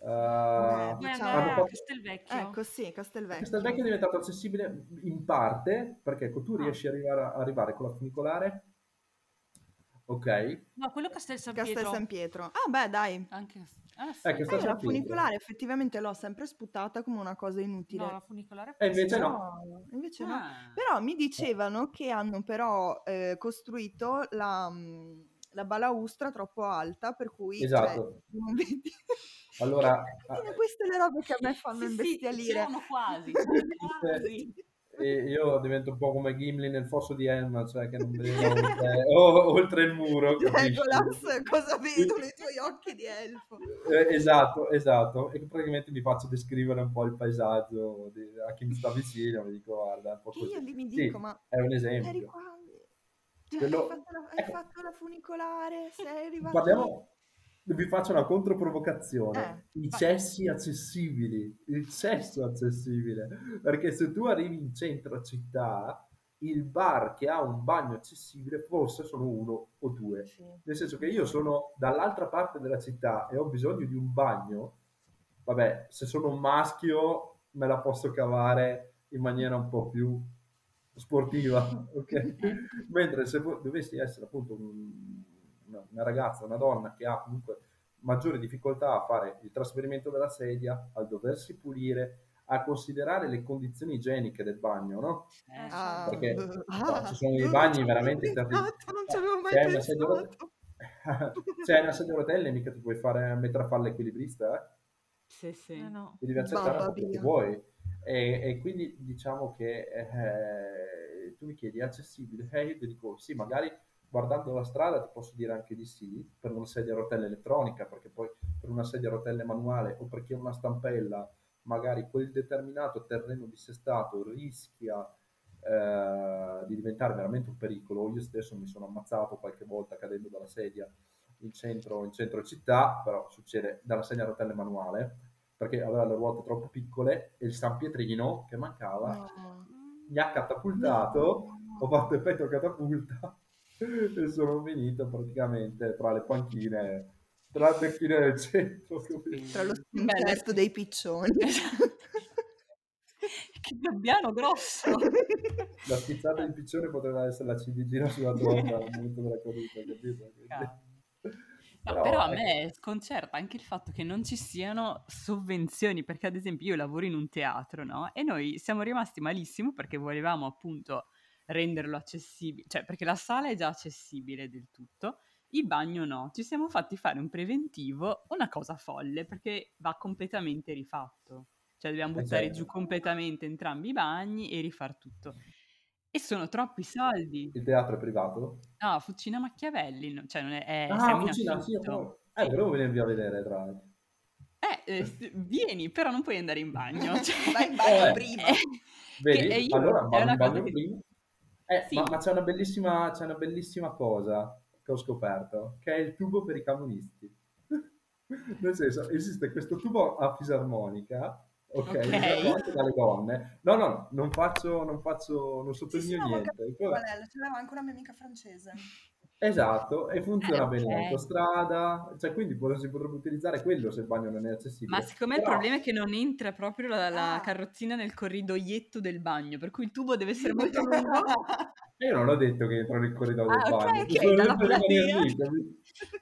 Uh, Beh, diciamo- a Castelvecchio. Ecco, sì, Castelvecchio. Castelvecchio è diventato accessibile in parte perché ecco, tu Ah. riesci ad arrivare, a- arrivare con la funicolare, ok? No, quello Castel San Castel Pietro. San Pietro. Ah, beh, dai. Anche... Ah, sì. Ecco, Eh, la funicolare effettivamente l'ho sempre sputata come una cosa inutile. No, la funicolare. E invece sì. no. invece no. Ah. Però mi dicevano che hanno però eh, costruito la, mm, la balaustra troppo alta, per cui Esatto. cioè, non vedi. Allora, Quindi queste le robe che a me fanno Sì, sì, imbestialire. c'erano quasi, quasi. e io divento un po' come Gimli nel fosso di Helm, cioè che non vedo oltre, oltre il muro? Legolas, cosa vedono i tuoi occhi di elfo? Eh, esatto, esatto. E praticamente mi faccio descrivere un po' il paesaggio di- a chi mi sta vicino, mi dico guarda, è un po' così. io lì mi Sì, dico, ma è un eri esempio. quasi. Cioè, Quello- hai, fatto la, hai ecco. fatto la funicolare, sei arrivato... Parliamo, vi faccio una controprovocazione. Eh, I vai. cessi accessibili, il cesso accessibile, perché se tu arrivi in centro città, il bar che ha un bagno accessibile forse sono uno o due. Sì. Nel senso che io sono dall'altra parte della città e ho bisogno di un bagno, vabbè, se sono un maschio me la posso cavare in maniera un po' più sportiva, ok? Mentre se dovessi essere appunto un- una, una ragazza, una donna che ha comunque maggiori difficoltà a fare il trasferimento della sedia, a doversi pulire, a considerare le condizioni igieniche del bagno, no? Eh, Ah, Perché, beh, no, ci sono ah, dei bagni veramente pensato, terribili. Non ci avevo mai Se hai una sedia a pensato. rotelle- se hai una sedia a rotelle mica ti puoi fare mettere a fare l'equilibrista, eh? Sì, sì. Eh, no. ti devi accettare po' quello che vuoi. E, e quindi diciamo che eh, tu mi chiedi è accessibile? Eh, io ti dico sì, magari guardando la strada ti posso dire anche di sì, per una sedia a rotelle elettronica, perché poi per una sedia a rotelle manuale o per chi ha una stampella, magari quel determinato terreno dissestato rischia eh, di diventare veramente un pericolo. Io stesso mi sono ammazzato qualche volta cadendo dalla sedia in centro, in centro città, però succede dalla sedia a rotelle manuale, perché aveva le ruote troppo piccole e il San Pietrino che mancava No. mi ha catapultato, ho fatto effetto catapulta e sono finito praticamente tra le panchine, tra le panchine del centro. Tra lo stinzetto dei piccioni. che gabbiano grosso! La schizzata di piccione poteva essere la ciliegina sulla torta al momento della caduta, capito? No, Però, però, a ecco. me sconcerta anche il fatto che non ci siano sovvenzioni, perché ad esempio io lavoro in un teatro, no? E noi siamo rimasti malissimo perché volevamo appunto renderlo accessibile, cioè perché la sala è già accessibile del tutto, il bagno no. Ci siamo fatti fare un preventivo, una cosa folle, perché va completamente rifatto. Cioè dobbiamo buttare giù completamente entrambi i bagni e rifar tutto. E sono troppi soldi. Il teatro è privato? No, Fucina Machiavelli, no- cioè non è, è ah, cucina, sì, poi- eh, volevo venirvi a vedere tra l'altro. Eh, eh, vieni, però non puoi andare in bagno. Cioè, Vai in bagno Eh. prima. eh, Vedi? che- e io- allora, una in bagno che- prima. Eh, Sì. ma, ma c'è una bellissima, c'è una bellissima cosa che ho scoperto, che è il tubo per i camonisti. Nel senso, esiste questo tubo a fisarmonica, ok, Ok. usato anche dalle donne. No, no, no, non faccio, non faccio, non sottolineo sì, niente. capito è, ce l'aveva anche una mia amica francese. Esatto, e funziona Eh, bene in ok. autostrada, cioè quindi si potrebbe utilizzare quello se il bagno non è accessibile. Ma secondo me il Però- problema è che non entra proprio la, la Ah. carrozzina nel corridoietto del bagno, per cui il tubo deve essere molto lungo. Io non ho detto che entro nel corridoio Ah, del bagno, ok, solo dalla?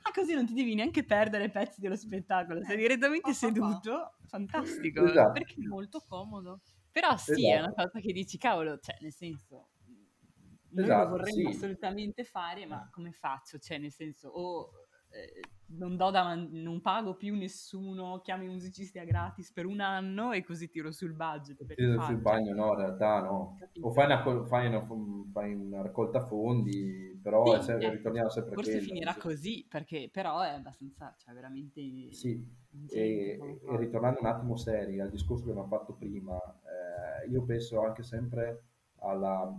Ah, così non ti devi neanche perdere pezzi dello spettacolo, sei direttamente pa, pa. seduto, fantastico. Esatto. Perché Molto comodo. Però sì, è una Esatto. cosa che dici, cavolo, cioè, nel senso, noi Esatto, lo vorremmo sì. assolutamente fare, ma come faccio? Cioè, nel senso, o eh, non, do da man- non pago più nessuno, chiamo i musicisti a gratis per un anno e così tiro sul budget. Tiro sul bagno, no, in realtà no. Capito? O fai una, fai una, fai una raccolta fondi, però Sì, è se- eh, ritorniamo sempre a Forse quello. finirà sì. così, perché però è abbastanza, cioè veramente Sì, e, e ritornando un attimo seri al discorso che abbiamo fatto prima, eh, io penso anche sempre alla,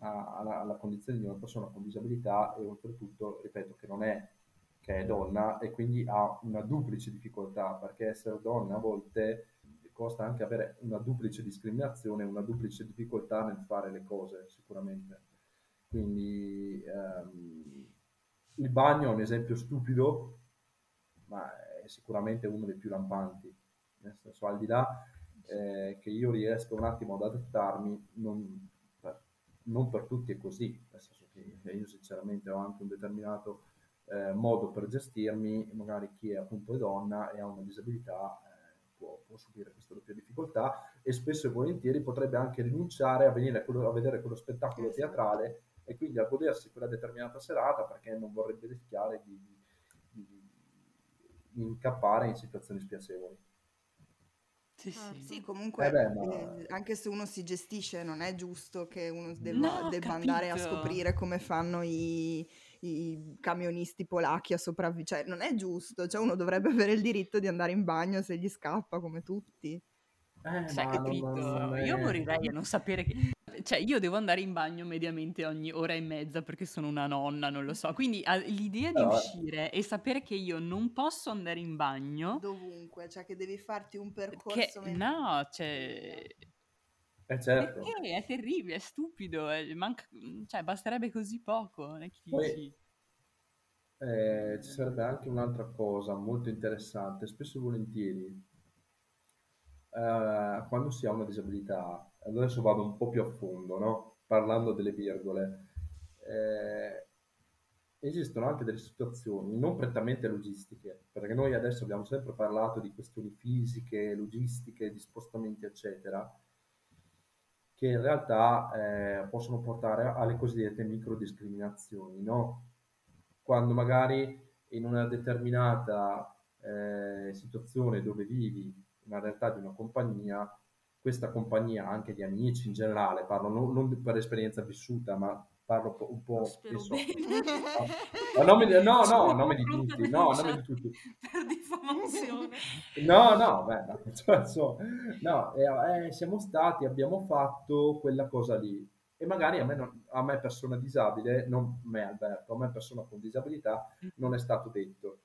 alla, alla condizione di una persona con disabilità e oltretutto, ripeto, che non è che è donna e quindi ha una duplice difficoltà perché essere donna a volte costa anche avere una duplice discriminazione, una duplice difficoltà nel fare le cose, sicuramente. Quindi ehm, il bagno è un esempio stupido, ma è sicuramente uno dei più lampanti. Nel senso, al di là eh, che io riesco un attimo ad adattarmi, non per, non per tutti è così, nel senso che io sinceramente ho anche un determinato eh, modo per gestirmi, magari chi è appunto è donna e ha una disabilità eh, può, può, subire questa doppia difficoltà e spesso e volentieri potrebbe anche rinunciare a, venire a, quello, a vedere quello spettacolo esatto. teatrale e quindi a godersi quella determinata serata perché non vorrebbe rischiare di, di, di incappare in situazioni spiacevoli. Sì, ah, sì. sì, comunque, eh beh, ma... eh, anche se uno si gestisce, non è giusto che uno debba, no, debba andare a scoprire come fanno i, i camionisti polacchi a sopravvivere. Cioè, non è giusto. Cioè, uno dovrebbe avere il diritto di andare in bagno se gli scappa, come tutti. Eh, cioè, capito? Io morirei a non sapere che cioè io devo andare in bagno mediamente ogni ora e mezza perché sono una nonna, non lo so. Quindi ah, l'idea di uscire e sapere che io non posso andare in bagno dovunque, cioè che devi farti un percorso che, no, cioè eh certo. Perché è terribile, è stupido, è, manca, cioè basterebbe così poco, non è che Poi, eh, ci sarebbe anche un'altra cosa molto interessante, spesso e volentieri eh, quando si ha una disabilità adesso vado un po' più a fondo, no? parlando delle virgole, eh, esistono anche delle situazioni non prettamente logistiche, perché noi adesso abbiamo sempre parlato di questioni fisiche, logistiche, di spostamenti, eccetera, che in realtà eh, possono portare alle cosiddette microdiscriminazioni, no? Quando magari in una determinata eh, situazione dove vivi, una realtà di una compagnia, questa compagnia, anche di amici in generale, parlo non, non per esperienza vissuta, ma parlo un po'... So. no, nomi, no, no, nome di tutti, no, nome di tutti. Per diffamazione. No, no, beh, cioè, so, no eh, eh, siamo stati, abbiamo fatto quella cosa lì. E magari a me, non, a me persona disabile, non me Alberto, a me persona con disabilità, non è stato detto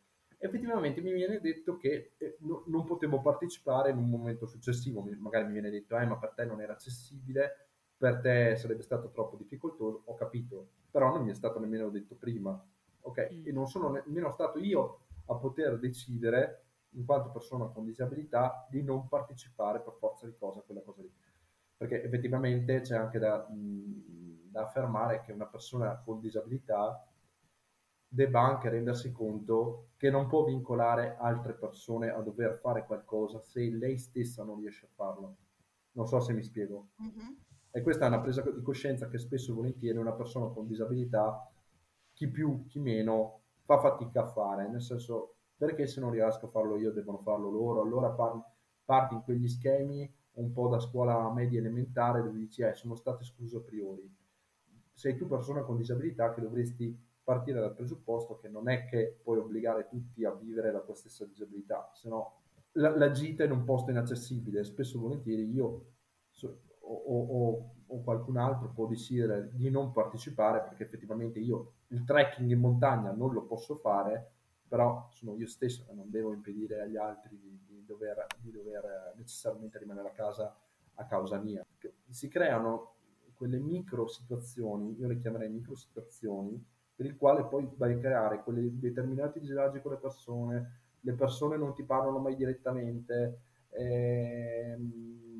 effettivamente mi viene detto che eh, no, non potevo partecipare in un momento successivo, magari mi viene detto, eh, ma per te non era accessibile, per te sarebbe stato troppo difficoltoso, ho capito, però non mi è stato nemmeno detto prima, ok? Mm. E non sono nemmeno stato io a poter decidere, in quanto persona con disabilità, di non partecipare per forza di cosa a quella cosa lì. Perché effettivamente c'è anche da, mh, da affermare che una persona con disabilità debba anche rendersi conto che non può vincolare altre persone a dover fare qualcosa se lei stessa non riesce a farlo. Non so se mi spiego. Mm-hmm. E questa è una presa di coscienza che spesso e volentieri una persona con disabilità, chi più, chi meno, fa fatica a fare. Nel senso, perché se non riesco a farlo io devono farlo loro? Allora parti in quegli schemi un po' da scuola media elementare dove dici, eh, sono stato escluso a priori. Sei tu persona con disabilità che dovresti partire dal presupposto che non è che puoi obbligare tutti a vivere la tua stessa disabilità, se no la, la gita in un posto inaccessibile, spesso e volentieri io o, o, o, qualcun altro può decidere di non partecipare perché effettivamente io il trekking in montagna non lo posso fare, però sono io stesso che non devo impedire agli altri di, di, dover, di dover necessariamente rimanere a casa a causa mia. Si creano quelle micro situazioni, io le chiamerei micro situazioni, per il quale poi vai a creare quei determinati disagi con le persone, le persone non ti parlano mai direttamente, ehm,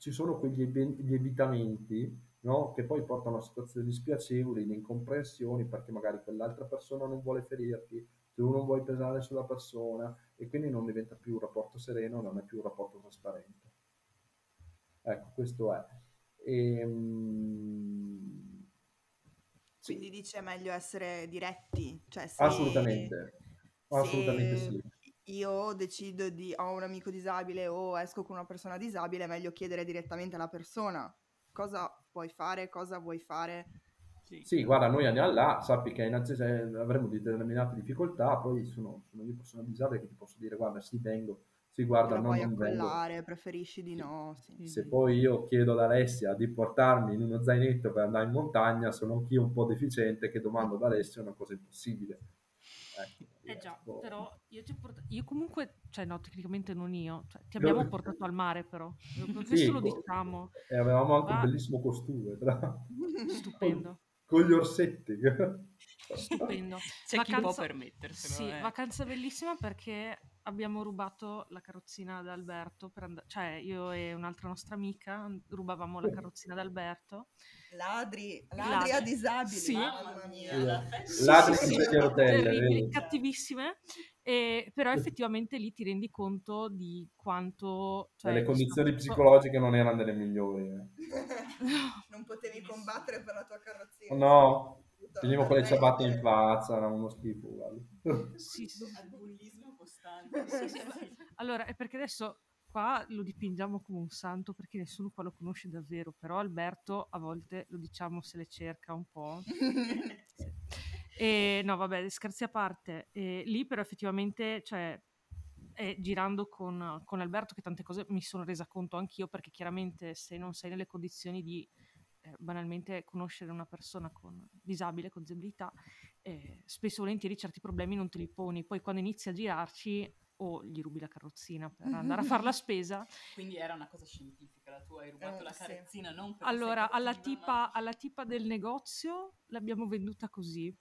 ci sono quegli ev- evitamenti no? che poi portano a situazioni spiacevoli, di incomprensioni, perché magari quell'altra persona non vuole ferirti, tu non vuoi pesare sulla persona e quindi non diventa più un rapporto sereno, non è più un rapporto trasparente. Ecco, questo è. E, ehm, quindi dice è meglio essere diretti, cioè se, assolutamente, assolutamente sì. Io decido di ho un amico disabile o esco con una persona disabile, è meglio chiedere direttamente alla persona cosa puoi fare, cosa vuoi fare. Sì, sì guarda, noi andiamo là, sappi che innanzitutto avremo determinate difficoltà, poi sono, sono io persona disabile che ti posso dire guarda sì vengo, si guarda, non, non accollare, preferisci di no. Sì. Se poi io chiedo ad Alessia di portarmi in uno zainetto per andare in montagna, sono anch'io un po' deficiente che domando ad Alessia una cosa impossibile. Ecco, Eh già, però io portato... Io comunque, cioè no, tecnicamente non io, cioè, ti abbiamo portato al mare però, questo Sì, lo diciamo, E avevamo anche un Ah. bellissimo costume, tra- stupendo, con gli orsetti. stupendo. C'è chi può Vacanza- permetterselo. Sì, eh. vacanza bellissima perché abbiamo rubato la carrozzina ad Alberto, per and- cioè io e un'altra nostra amica rubavamo la carrozzina ad Alberto. Ladri, Ladri. ladri a disabili. Sì. Mamma mia. Sì. Ladri sì, sì, terribili, cattivissime, e- però effettivamente lì ti rendi conto di quanto... Cioè, le condizioni soprattutto- psicologiche non erano delle migliori. eh. non potevi combattere per la tua carrozzina. No, finivo con le ciabatte in faccia, era uno schifo. guarda. Sì, sì. Al bullismo costante. Sì, sì, sì. Allora, è perché adesso qua lo dipingiamo come un santo perché nessuno qua lo conosce davvero, però Alberto a volte lo diciamo se le cerca un po'. Sì. E, no, vabbè, scherzi a parte, e lì però effettivamente, cioè, eh, girando con, con Alberto che tante cose mi sono resa conto anch'io perché chiaramente se non sei nelle condizioni di eh, banalmente conoscere una persona con disabile, con disabilità, eh, spesso e volentieri certi problemi non te li poni, poi quando inizi a girarci o gli rubi la carrozzina per andare a fare la spesa. Quindi era una cosa scientifica, la tua hai rubato Eh, la sì. carrozzina non perché Allora, alla tipa, alla tipa del negozio l'abbiamo venduta così.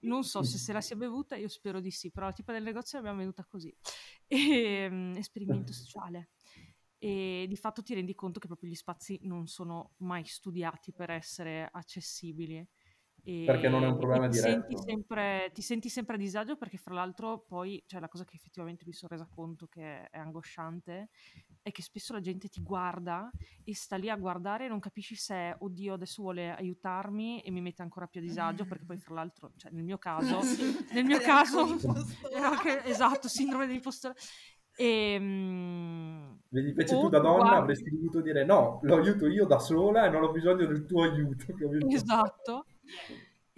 Non so se se la sia bevuta, io spero di sì, però la tipa del negozio l'abbiamo venduta così. Ehm, esperimento sociale. E di fatto ti rendi conto che proprio gli spazi non sono mai studiati per essere accessibili. E, Perché non è un problema ti diretto. Senti sempre, ti senti sempre a disagio perché fra l'altro poi, cioè la cosa che effettivamente mi sono resa conto che è angosciante è che spesso la gente ti guarda e sta lì a guardare e non capisci se, oddio, adesso vuole aiutarmi e mi mette ancora più a disagio, perché poi fra l'altro, cioè nel mio caso, nel mio caso, anche esatto, sindrome dell'impostore. E, mm, Vedi, invece tu da donna guardi- avresti dovuto dire no, lo aiuto io da sola e non ho bisogno del tuo aiuto. capito? Esatto.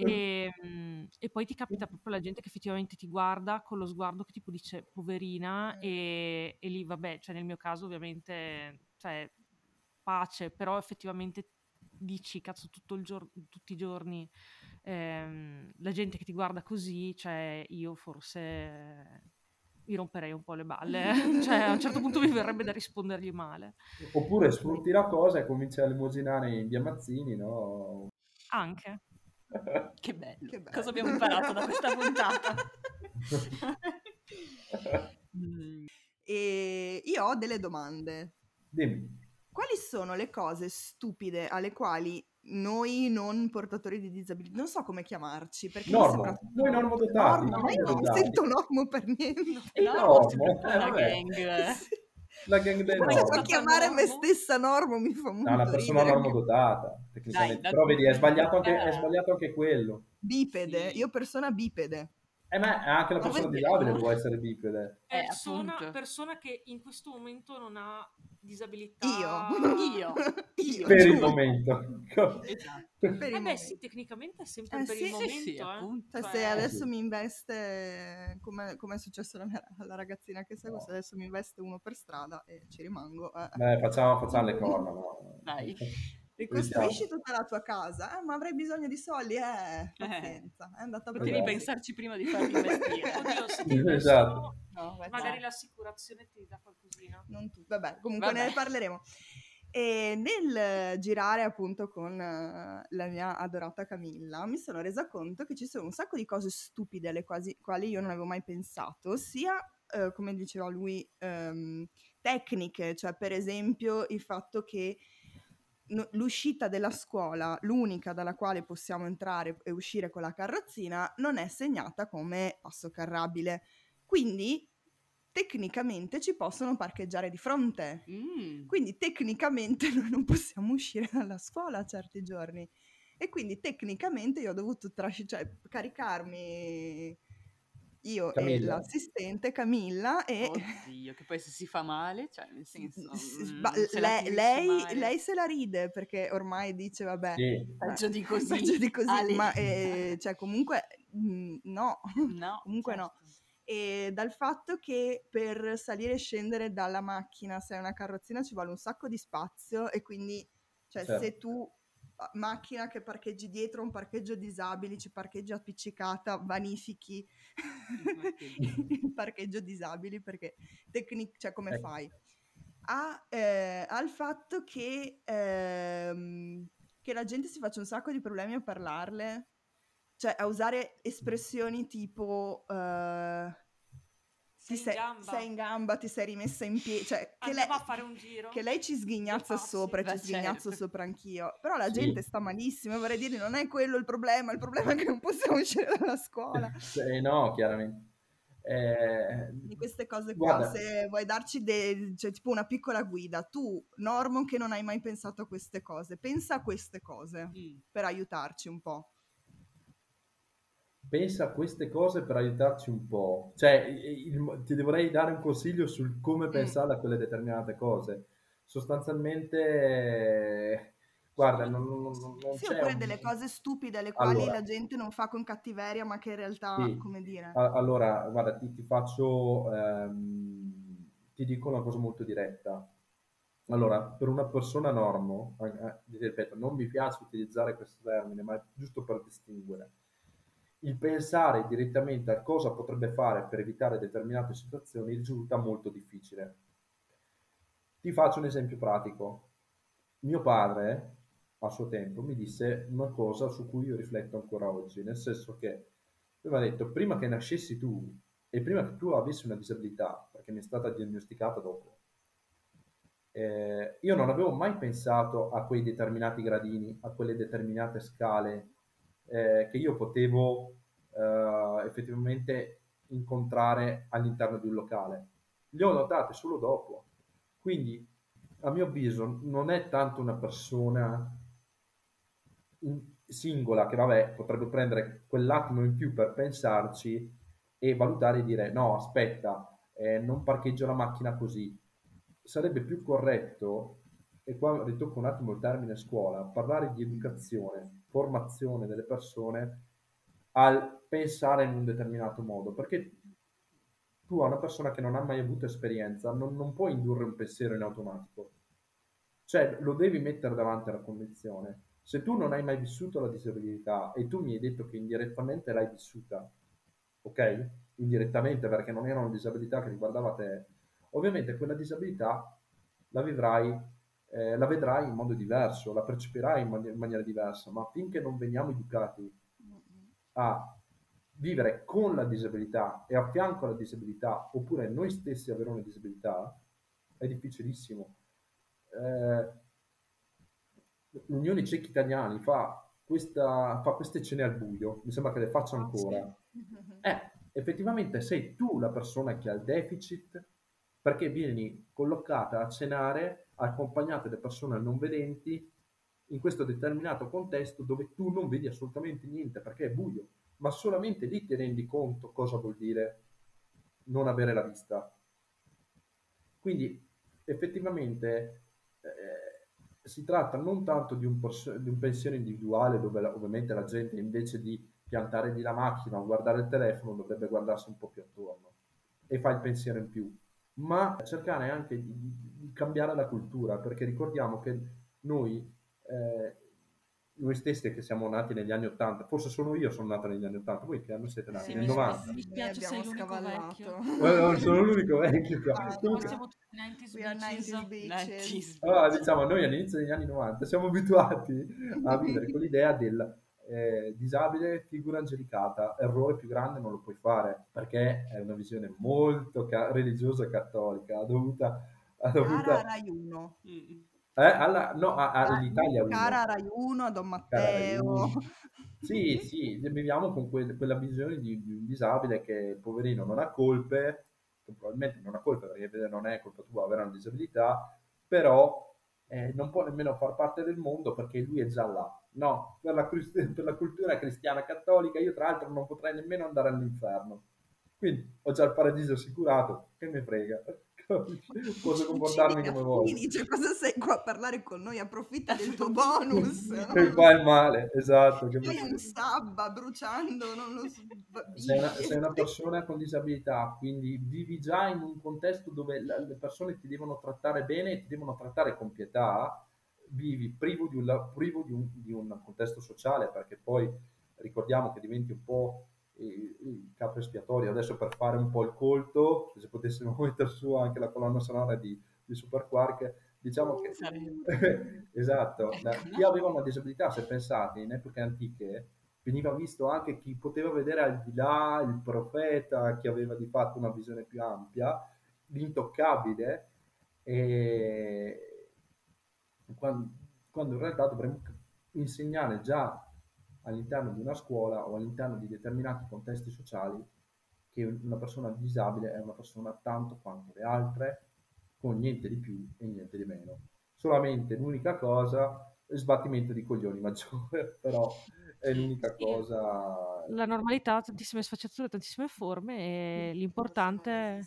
E, mm, e poi ti capita proprio la gente che effettivamente ti guarda con lo sguardo che tipo dice poverina e, e lì vabbè, cioè nel mio caso ovviamente cioè, pace, però effettivamente dici cazzo tutto il giorno, tutti i giorni ehm, la gente che ti guarda così, cioè io forse mi romperei un po' le balle, cioè a un certo punto mi verrebbe da rispondergli male. Oppure sfrutti la cosa e cominci a elemosinare in via Mazzini, no? Anche. Che bello. Che bello. Cosa abbiamo imparato da questa puntata? Mm, E io ho delle domande. Dimmi. Quali sono le cose stupide alle quali noi non portatori di disabilità, non so come chiamarci, perché Normo. sembra... Noi normodotati, Normo, ma io non mi normodotati. sento normo per niente. no, no, sembra una vabbè. gang. eh. La gang dei normi. fa chiamare me Normo? stessa normo mi fa molto No, una persona normodotata, tecnicamente. Dai, Però vedi, è sbagliato anche, è sbagliato anche quello. Bipede, Sì. io persona bipede. Eh, ma anche la persona disabile può essere bipede. Eh, Persona, appunto. persona che in questo momento non ha disabilità. Io. Io. Io. Per il momento. Esatto. Per il Eh beh momento. sì, tecnicamente è sempre Eh per sì, il sì, momento. sì, eh. Cioè, Cioè, se adesso mi investe, come, come è successo alla, mia- alla ragazzina che seguo, No. se adesso mi investe uno per strada e ci rimango, eh, Beh, facciamo, facciamo le corna, no? Dai. Ricostruisci tutta la tua casa, eh, ma avrei bisogno di soldi, eh, pazienza, è andata Potevi bene. pensarci prima di farli investire. Oddio, se ti Sì, esatto. No, beh, magari no, l'assicurazione ti dà qualcosina. non tu- vabbè, comunque Vabbè. ne parleremo. E nel girare appunto con eh, la mia adorata Camilla mi sono resa conto che ci sono un sacco di cose stupide alle quasi- quali io non avevo mai pensato, sia eh, come diceva lui ehm, tecniche, cioè per esempio il fatto che no- l'uscita della scuola, l'unica dalla quale possiamo entrare e uscire con la carrozzina, non è segnata come passo carrabile. Quindi tecnicamente ci possono parcheggiare di fronte. Mm. Quindi tecnicamente noi non possiamo uscire dalla scuola certi giorni. E quindi tecnicamente io ho dovuto trasci- cioè, caricarmi io e Camilla. l'assistente Camilla e... Oddio, che poi se si fa male, cioè nel senso... S- mm, ba- se la lei, lei- se la ride perché ormai dice vabbè Sì. Peggio di così. peggio di così Ale. ma eh, cioè comunque mm, no No, comunque no. certo. e dal fatto che per salire e scendere dalla macchina se è una carrozzina ci vuole un sacco di spazio e quindi cioè Certo. se tu macchina che parcheggi dietro un parcheggio disabili, ci parcheggi appiccicata, vanifichi il parcheggio disabili perché tecnic- cioè come Ecco. fai? A, eh, al fatto che, ehm, che la gente si faccia un sacco di problemi a parlarle, cioè a usare espressioni tipo eh, ti Sei in sei, gamba. sei in gamba, ti sei rimessa in piedi, cioè che lei, a fare un giro. che lei ci sghignazza sopra e ci sghignazzo certo. sopra anch'io, però la Sì. gente sta malissimo e vorrei dire non è quello il problema, il problema è che non possiamo uscire dalla scuola. Eh, no, chiaramente. Eh, di queste cose qua, guarda, se vuoi darci de- cioè, tipo una piccola guida, tu, Normon, che non hai mai pensato a queste cose, pensa a queste cose Mm. per aiutarci un po'. Pensa a queste cose per aiutarci un po'. Cioè, il- ti dovrei dare un consiglio sul come Mm. pensare a quelle determinate cose. Sostanzialmente, guarda, non, non- non- Sì, oppure un- delle cose stupide alle quali Allora. la gente non fa con cattiveria, ma che in realtà, Sì. come dire... Allora, guarda, ti, ti faccio, ehm, ti dico una cosa molto diretta. Allora, per una persona normo, eh, eh, ripeto, non mi piace utilizzare questo termine, ma è giusto per distinguere. Il pensare direttamente a cosa potrebbe fare per evitare determinate situazioni risulta molto difficile. Ti faccio un esempio pratico. Mio padre, a suo tempo, mi disse una cosa su cui io rifletto ancora oggi, nel senso che ha detto, prima che nascessi tu e prima che tu avessi una disabilità, perché mi è stata diagnosticata dopo, eh, io non avevo mai pensato a quei determinati gradini, a quelle determinate scale eh, che io potevo eh, effettivamente incontrare all'interno di un locale. Le ho notate solo dopo. Quindi, a mio avviso, non è tanto una persona in- singola che, vabbè, potrebbe prendere quell'attimo in più per pensarci e valutare e dire no, aspetta, eh, non parcheggio la macchina così. Sarebbe più corretto, e qua ritocco un attimo il termine scuola, parlare di educazione, formazione delle persone al pensare in un determinato modo, perché tu a una persona che non ha mai avuto esperienza non, non puoi indurre un pensiero in automatico, cioè lo devi mettere davanti alla condizione. Se tu non hai mai vissuto la disabilità e tu mi hai detto che indirettamente l'hai vissuta, ok? Indirettamente perché non era una disabilità che riguardava te, ovviamente quella disabilità la vivrai, eh, la vedrai in modo diverso, la percepirai in, mani- in maniera diversa, ma finché non veniamo educati a vivere con la disabilità e a fianco alla disabilità, oppure noi stessi avere una disabilità, è difficilissimo. Eh, L'Unione Ciechi Italiani fa, questa, fa queste cene al buio, mi sembra che le faccia Ah, ancora. Eh, effettivamente sei tu la persona che ha il deficit perché vieni collocata a cenare accompagnate da persone non vedenti in questo determinato contesto dove tu non vedi assolutamente niente perché è buio, ma solamente lì ti rendi conto cosa vuol dire non avere la vista. Quindi effettivamente eh, si tratta non tanto di un, pers- di un pensiero individuale dove la- ovviamente la gente invece di piantare lì la macchina o guardare il telefono dovrebbe guardarsi un po' più attorno e fa il pensiero in più, ma cercare anche di, di- di cambiare la cultura perché ricordiamo che noi, eh, noi stessi che siamo nati negli anni 80, forse solo io sono nato negli anni 80, voi che anno siete nati? Sì, Nel mi 90? Mi spiace, Noi sei l'unico scavallato. Eh, no, sono l'unico vecchio qua. Ah, Comunque- Siamo tutti 90s We are bitches. 90s bitches. 90s. Allora, diciamo, noi all'inizio degli anni 90 siamo abituati a vivere con l'idea del eh, disabile figura angelicata, errore più grande non lo puoi fare, perché è una visione molto ca- religiosa e cattolica, dovuta, ha Cara dovuta Rai 1. Mm. eh, alla, no, a- all'Italia uno. Cara Rai 1, a Don Cara Matteo. Sì, sì, viviamo con quel- quella visione di, di un disabile che, poverino, non ha colpe, che probabilmente non ha colpe perché non è colpa tua avere una disabilità, però eh, non può nemmeno far parte del mondo perché lui è già là. No, per la, per la cultura cristiana cattolica io tra l'altro non potrei nemmeno andare all'inferno. Quindi ho già il paradiso assicurato, che me frega. Posso comportarmi come voglio. cioè cosa sei qua a parlare con noi? Approfitta del tuo bonus. Che fa il male, esatto. che- Sei un sabba bruciando, non lo so. sei una, sei una persona con disabilità, quindi vivi già in un contesto dove le persone ti devono trattare bene e ti devono trattare con pietà, vivi privo, di un, privo di, un, di un contesto sociale, perché poi ricordiamo che diventi un po' il capo espiatorio. Adesso per fare un po' il colto, se potessimo mettere su anche la colonna sonora di, di Super Quark, diciamo che... esatto, chi aveva una disabilità, se pensate, in epoche antiche, veniva visto anche chi poteva vedere al di là, il profeta, chi aveva di fatto una visione più ampia, l'intoccabile, e quando, quando in realtà dovremmo insegnare già all'interno di una scuola o all'interno di determinati contesti sociali che una persona disabile è una persona tanto quanto le altre, con niente di più e niente di meno. Solamente l'unica cosa, sbattimento di coglioni maggiore, però è l'unica sì. cosa. La normalità ha tantissime sfaccettature, tantissime forme e l'importante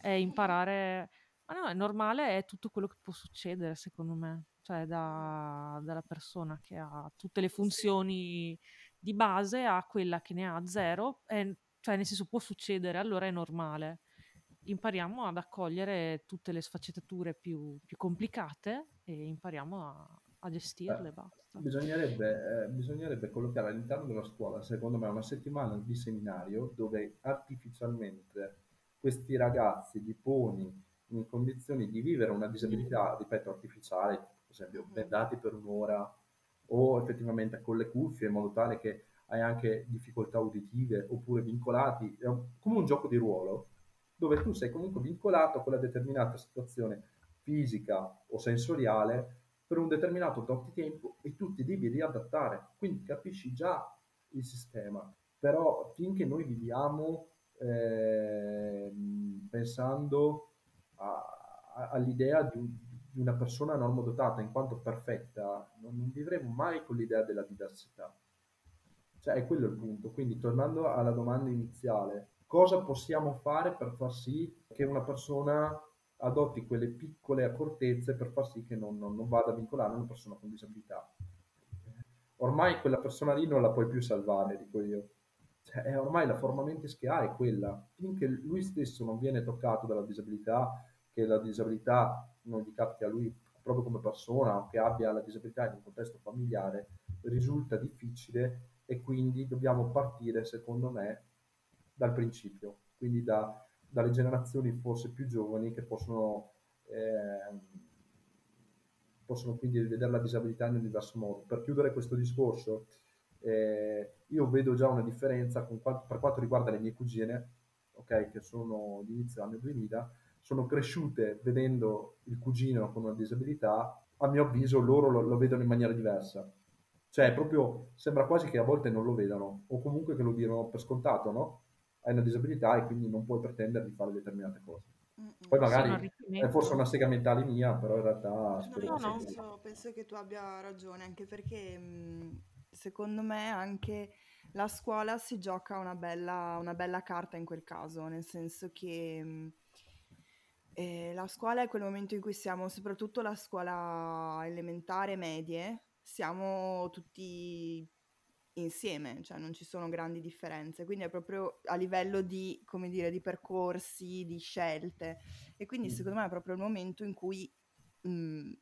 è imparare. Ma no, è normale, è tutto quello che può succedere, secondo me cioè da, dalla persona che ha tutte le funzioni di base a quella che ne ha zero, è, cioè nel senso può succedere, allora è normale. Impariamo ad accogliere tutte le sfaccettature più, più complicate e impariamo a, a gestirle. Eh, basta. Bisognerebbe, eh, bisognerebbe collocare all'interno della scuola, secondo me, una settimana di seminario dove artificialmente questi ragazzi li poni in condizioni di vivere una disabilità, ripeto, artificiale, per esempio bendati per un'ora o effettivamente con le cuffie in modo tale che hai anche difficoltà uditive oppure vincolati, è un, come un gioco di ruolo dove tu sei comunque vincolato a quella determinata situazione fisica o sensoriale per un determinato tot di tempo e tu ti devi riadattare, quindi capisci già il sistema, però finché noi viviamo eh, pensando a, a, all'idea di un, di una persona normodotata in quanto perfetta, non, non vivremo mai con l'idea della diversità. Cioè è quello il punto. Quindi tornando alla domanda iniziale, cosa possiamo fare per far sì che una persona adotti quelle piccole accortezze per far sì che non, non, non vada a vincolare una persona con disabilità? Ormai quella persona lì non la puoi più salvare, dico io. Cioè, ormai la forma mentis che ha è quella. Finché lui stesso non viene toccato dalla disabilità, che la disabilità non gli capiti a lui proprio come persona o che abbia la disabilità in un contesto familiare risulta difficile e quindi dobbiamo partire, secondo me, dal principio, quindi da, dalle generazioni forse più giovani che possono, eh, possono quindi vedere la disabilità in un diverso modo. Per chiudere questo discorso, eh, io vedo già una differenza quanto, per quanto riguarda le mie cugine, okay, che sono di inizio anni 2000, sono cresciute vedendo il cugino con una disabilità, a mio avviso loro lo, lo vedono in maniera diversa. Cioè, proprio sembra quasi che a volte non lo vedano, o comunque che lo diano per scontato, no? Hai una disabilità e quindi non puoi pretendere di fare determinate cose. Poi magari è forse una sega mentale mia, però in realtà spero no, no, penso, penso che tu abbia ragione, anche perché secondo me anche la scuola si gioca una bella, una bella carta in quel caso, nel senso che e la scuola è quel momento in cui siamo, soprattutto la scuola elementare, medie, siamo tutti insieme, cioè non ci sono grandi differenze, quindi è proprio a livello di, come dire, di percorsi, di scelte. E quindi secondo me è proprio il momento in cui mh, mhmm,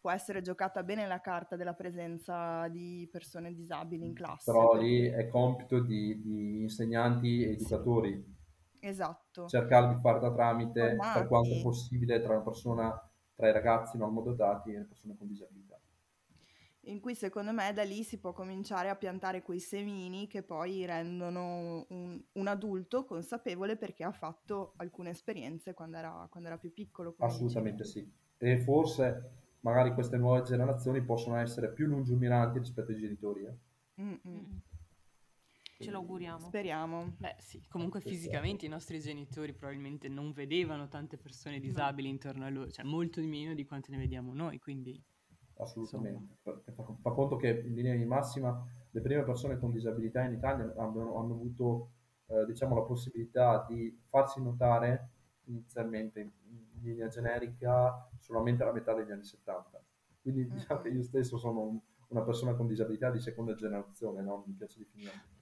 può essere giocata bene la carta della presenza di persone disabili in classe. Però lì è compito di, di insegnanti e educatori Esatto. cercare di fare da tramite per quanto possibile tra una persona, tra i ragazzi normodotati e le persone con disabilità. In cui secondo me da lì si può cominciare a piantare quei semini che poi rendono un, un adulto consapevole perché ha fatto alcune esperienze quando era, quando era più piccolo. Assolutamente dicevo. sì. E forse magari queste nuove generazioni possono essere più lungimiranti rispetto ai genitori. Eh? Mm-mm. Ce l'auguriamo. Speriamo. Beh sì, comunque fisicamente i nostri genitori probabilmente non vedevano tante persone disabili no. intorno a loro, cioè molto di meno di quante ne vediamo noi, quindi... Assolutamente. Fa, fa, conto che in linea di massima le prime persone con disabilità in Italia hanno, hanno avuto eh, diciamo, la possibilità di farsi notare inizialmente in, in, linea generica solamente alla metà degli anni 70. Quindi mm-hmm. diciamo che io stesso sono un, una persona con disabilità di seconda generazione, no? mi piace definirmi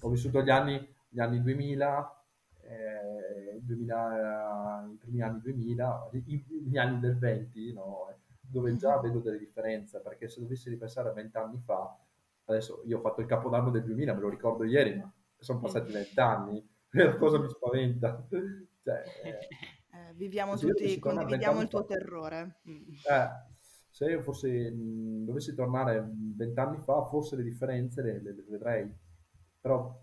ho vissuto gli anni, gli anni 2000, eh, 2000, i primi anni 2000, gli anni del 20, no? dove già vedo delle differenze, perché se dovessi ripensare a vent'anni fa, adesso io ho fatto il capodanno del 2000, me lo ricordo ieri, ma sono passati vent'anni, la cosa mi spaventa. Cioè, eh, viviamo tutti, condividiamo il tuo fa. terrore. Eh, se io fossi, mh, dovessi tornare vent'anni fa, forse le differenze le, le, le vedrei, però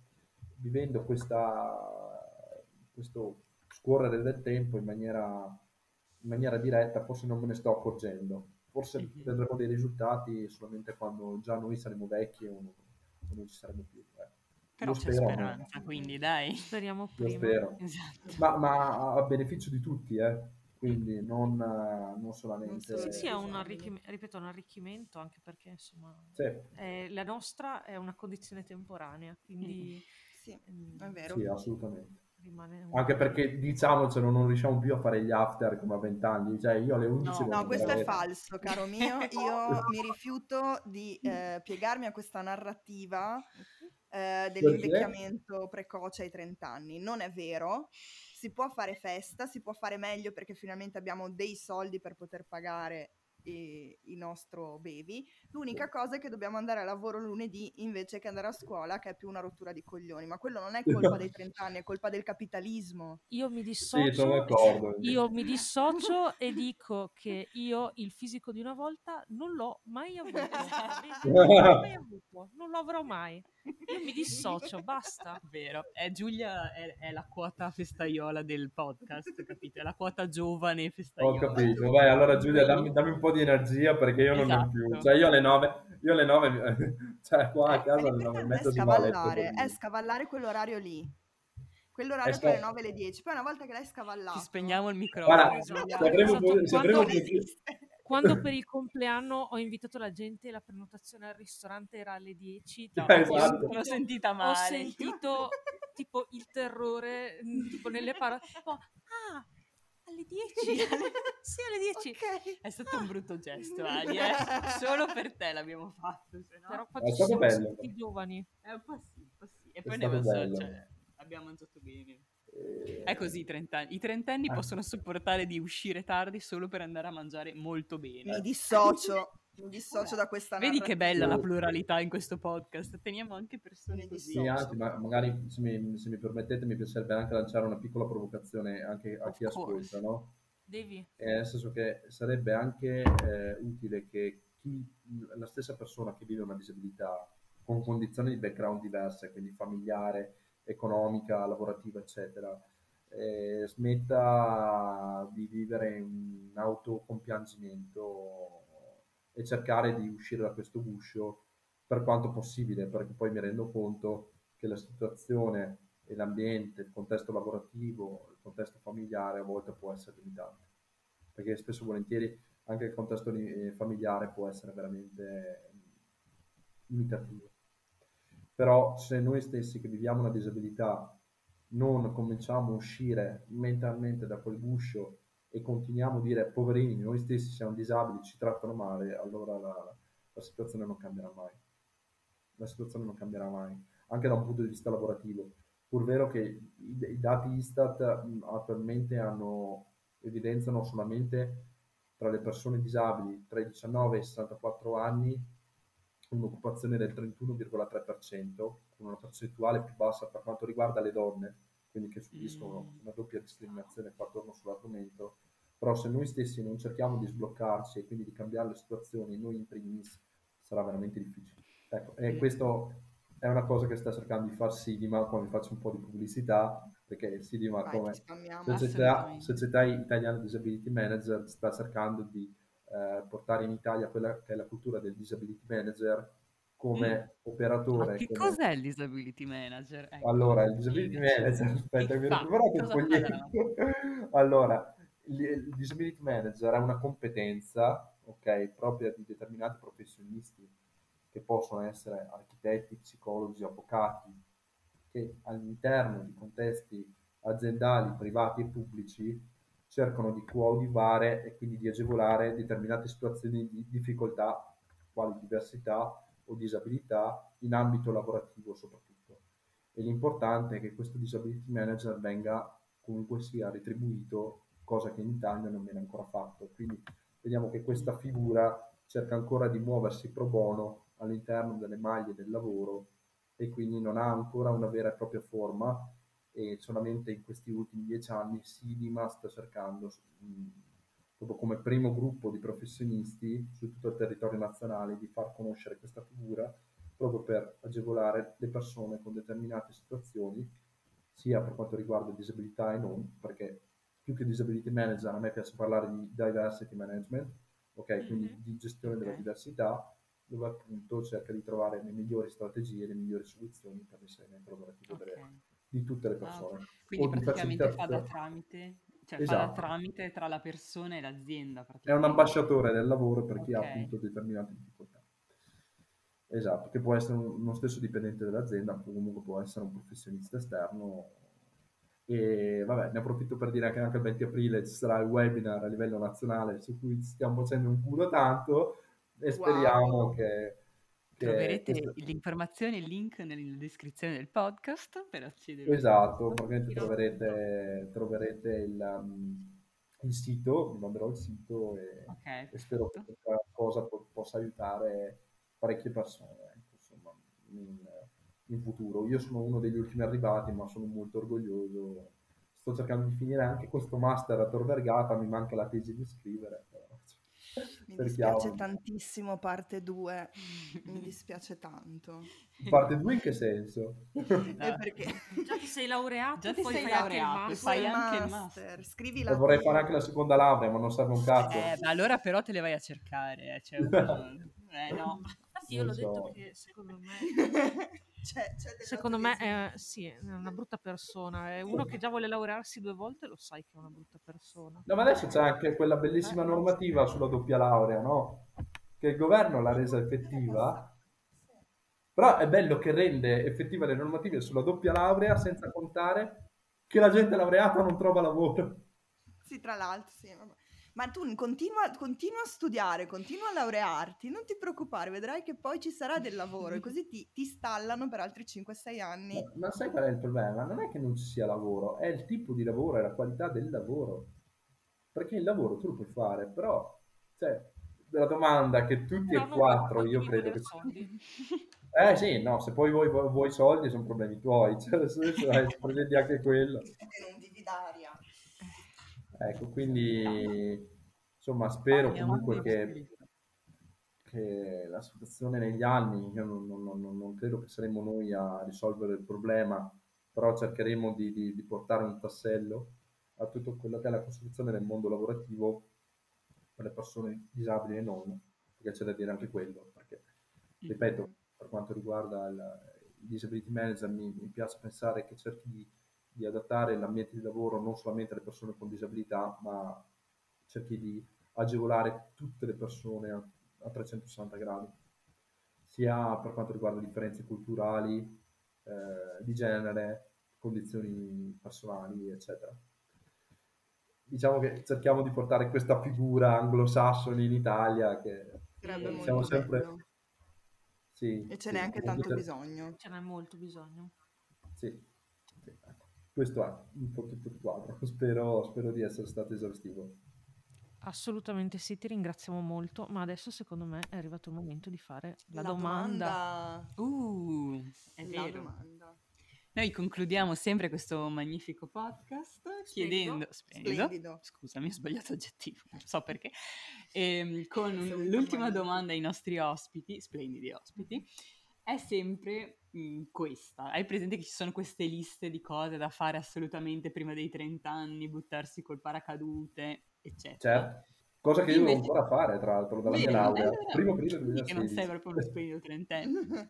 vivendo questa, questo scorrere del tempo in maniera, in maniera diretta, forse non me ne sto accorgendo. Forse mm-hmm. vedremo dei risultati solamente quando già noi saremo vecchi o non, o non ci saremo più. Eh. Però c'è spero, speranza, quindi dai. Speriamo prima. spero. Esatto. Ma, ma, a beneficio di tutti, eh. Quindi non, non solamente... Sì, sì, è un, arricchim- ripeto, un arricchimento anche perché insomma sì. è, la nostra è una condizione temporanea, quindi... Sì, mm, è vero. Sì, assolutamente. Anche perché diciamocelo, non riusciamo più a fare gli after come a 20 anni. Cioè, io alle 11 No, no questo è falso, caro mio. Io mi rifiuto di eh, piegarmi a questa narrativa eh, dell'invecchiamento precoce ai 30 anni. Non è vero. Si può fare festa, si può fare meglio perché finalmente abbiamo dei soldi per poter pagare il nostro baby. L'unica cosa è che dobbiamo andare a lavoro lunedì invece che andare a scuola, che è più una rottura di coglioni. Ma quello non è colpa dei 30 anni, è colpa del capitalismo. Io mi dissocio, sì, io mi dissocio e dico che io il fisico di una volta non l'ho mai avuto. non, l'ho mai avuto. non lo avrò mai. Io mi dissocio, basta. Vero. Eh, Giulia è, è, la quota festaiola del podcast, capito? È la quota giovane festaiola. Ho capito. Vai, allora Giulia, dammi, dammi un po' di energia perché io non esatto. ne ho più. Esatto. Cioè io alle nove, io alle nove, cioè qua a eh, casa alle nove e mezza di scavallare, è scavallare quell'orario lì. Quell'orario tra le 9 e le 10. Poi una volta che l'hai scavallato... Ti spegniamo il microfono. Guarda, esatto. se avremo, esatto. se avremo quando per il compleanno ho invitato la gente e la prenotazione al ristorante era alle 10, no, esatto. l'ho sentita male. Ho sentito tipo il terrore mm, tipo nelle parole. Tipo, ah, alle 10? sì, alle 10. Okay. È stato un brutto gesto, Ali. Eh? Solo per te l'abbiamo fatto. No... Però è stato bello. i giovani. È un po' sì, un po' sì. E poi ne so, cioè, abbiamo mangiato bene. È così i trentenni. I trentenni ah. possono sopportare di uscire tardi solo per andare a mangiare molto bene. Mi dissocio. Mi dissocio da questa Vedi che bella la pluralità in questo podcast. Teniamo anche persone così. Sì, anzi, ma magari se mi, se mi, permettete, mi piacerebbe anche lanciare una piccola provocazione anche a chi ascolta, no? Devi. Eh, nel senso che sarebbe anche eh, utile che chi, la stessa persona che vive una disabilità con condizioni di background diverse, quindi familiare, economica, lavorativa, eccetera, eh, smetta di vivere un autocompiangimento e cercare di uscire da questo guscio per quanto possibile, perché poi mi rendo conto che la situazione e l'ambiente, il contesto lavorativo, il contesto familiare a volte può essere limitante, perché spesso e volentieri anche il contesto eh, familiare può essere veramente limitativo. Però se noi stessi che viviamo una disabilità non cominciamo a uscire mentalmente da quel guscio e continuiamo a dire poverini, noi stessi siamo disabili, ci trattano male, allora la, la situazione non cambierà mai. La situazione non cambierà mai, anche da un punto di vista lavorativo. Pur vero che i, i dati Istat attualmente hanno, evidenziano solamente tra le persone disabili tra i 19 e i 64 anni un'occupazione del 31,3%, con una percentuale più bassa per quanto riguarda le donne, quindi che subiscono mm. una doppia discriminazione qua attorno sull'argomento. Però se noi stessi non cerchiamo di sbloccarci e quindi di cambiare le situazioni, noi in primis, sarà veramente difficile. Ecco, e questo è una cosa che sta cercando di far Sidima, qua mi faccio un po' di pubblicità, perché Sidima Vai, come società, società Italiana Disability Manager sta cercando di eh, portare in Italia quella che è la cultura del disability manager come mm. operatore. Ma che come... cos'è il disability manager? Ecco. Allora, il disability manager, aspetta, mi recuperato un po' Allora, il disability manager è una competenza, ok, propria di determinati professionisti che possono essere architetti, psicologi, avvocati, che all'interno di contesti aziendali, privati e pubblici cercano di coadiuvare e quindi di agevolare determinate situazioni di difficoltà, quali diversità o disabilità, in ambito lavorativo soprattutto. E l'importante è che questo disability manager venga comunque sia retribuito, cosa che in Italia non viene ancora fatto. Quindi vediamo che questa figura cerca ancora di muoversi pro bono all'interno delle maglie del lavoro e quindi non ha ancora una vera e propria forma e solamente in questi ultimi dieci anni Sidima sta cercando mh, proprio come primo gruppo di professionisti su tutto il territorio nazionale di far conoscere questa figura proprio per agevolare le persone con determinate situazioni sia per quanto riguarda disabilità e non perché più che disability manager a me piace parlare di diversity management ok? Quindi mm-hmm. di gestione okay. della diversità, dove appunto cerca di trovare le migliori strategie, le migliori soluzioni per l'inserimento lavorativo okay. delle, di tutte le persone. Ah, quindi praticamente fa da tramite, cioè esatto. fa da tramite tra la persona e l'azienda. È un ambasciatore del lavoro per chi okay. ha appunto determinate difficoltà. Esatto, che può essere uno stesso dipendente dell'azienda, comunque può essere un professionista esterno e vabbè, ne approfitto per dire che anche il 20 aprile ci sarà il webinar a livello nazionale su cui stiamo facendo un culo tanto e speriamo wow. che, che... Troverete questo... l'informazione e il link nella descrizione del podcast per accedere. Esatto, probabilmente troverete, troverete il, um, il, sito, vi manderò il sito e, okay, e spero che questa cosa po- possa aiutare parecchie persone. Ecco, insomma, in, in futuro. Io sono uno degli ultimi arrivati, ma sono molto orgoglioso. Sto cercando di finire anche questo master a Tor Vergata, mi manca la tesi di scrivere. Mi dispiace tantissimo parte 2, mi dispiace tanto. Parte 2 in che senso? Eh, perché già ti sei laureato, già ti sei laureato, fai anche il master. Scrivi la vorrei fare anche la seconda laurea, ma non serve un cazzo. Eh, allora però te le vai a cercare, eh, cioè, eh no. Infatti io l'ho so. detto che secondo me c'è, c'è Secondo me è, sì, è una brutta persona. È uno che già vuole laurearsi due volte, lo sai che è una brutta persona. No, ma adesso c'è anche quella bellissima eh, normativa sulla doppia laurea, no? Che il governo l'ha resa effettiva. Però è bello che rende effettiva le normative sulla doppia laurea senza contare che la gente laureata non trova lavoro. Sì, tra l'altro, sì. Vabbè. Ma tu continua, continua, a studiare, continua a laurearti, non ti preoccupare, vedrai che poi ci sarà del lavoro e così ti, ti stallano per altri 5-6 anni. Ma, ma, sai qual è il problema? Non è che non ci sia lavoro, è il tipo di lavoro, è la qualità del lavoro. Perché il lavoro tu lo puoi fare, però, cioè, la domanda che tutti no, e quattro, io credo che... Soldi. Eh sì, no, se poi vuoi, vuoi, soldi sono problemi tuoi, cioè, adesso hai presenti anche quello. Ecco, quindi insomma spero comunque che, che la situazione negli anni, io non, non, non, non, credo che saremo noi a risolvere il problema, però cercheremo di, di, di portare un tassello a tutto quello che è la costruzione del mondo lavorativo per le persone disabili e non, perché c'è da dire anche quello, perché ripeto, per quanto riguarda il, il disability manager mi, mi piace pensare che cerchi di di adattare l'ambiente di lavoro non solamente alle persone con disabilità, ma cerchi di agevolare tutte le persone a, a 360 gradi, sia per quanto riguarda differenze culturali, eh, di genere, condizioni personali, eccetera. Diciamo che cerchiamo di portare questa figura anglosassone in Italia che Sarebbe siamo sempre... Sì, e ce n'è anche tanto bisogno. Ce n'è molto bisogno. Sì, questo è un po' tutto il quadro. Spero, spero di essere stato esaustivo. Assolutamente sì, ti ringraziamo molto, ma adesso secondo me è arrivato il momento di fare la, la domanda. domanda. Uh, è la vero. Domanda. Noi concludiamo sempre questo magnifico podcast chiedendo... Splendido. Splendido. Scusami, ho sbagliato aggettivo, non so perché. Ehm, con l'ultima domanda ai nostri ospiti, splendidi ospiti, è sempre mh, questa. Hai presente che ci sono queste liste di cose da fare assolutamente prima dei 30 anni, buttarsi col paracadute, eccetera. Certo. Cosa che io devo ancora fare, tra l'altro, dalla mia laurea. Prima aprile 2016. Che non sei proprio uno splendido trentenne.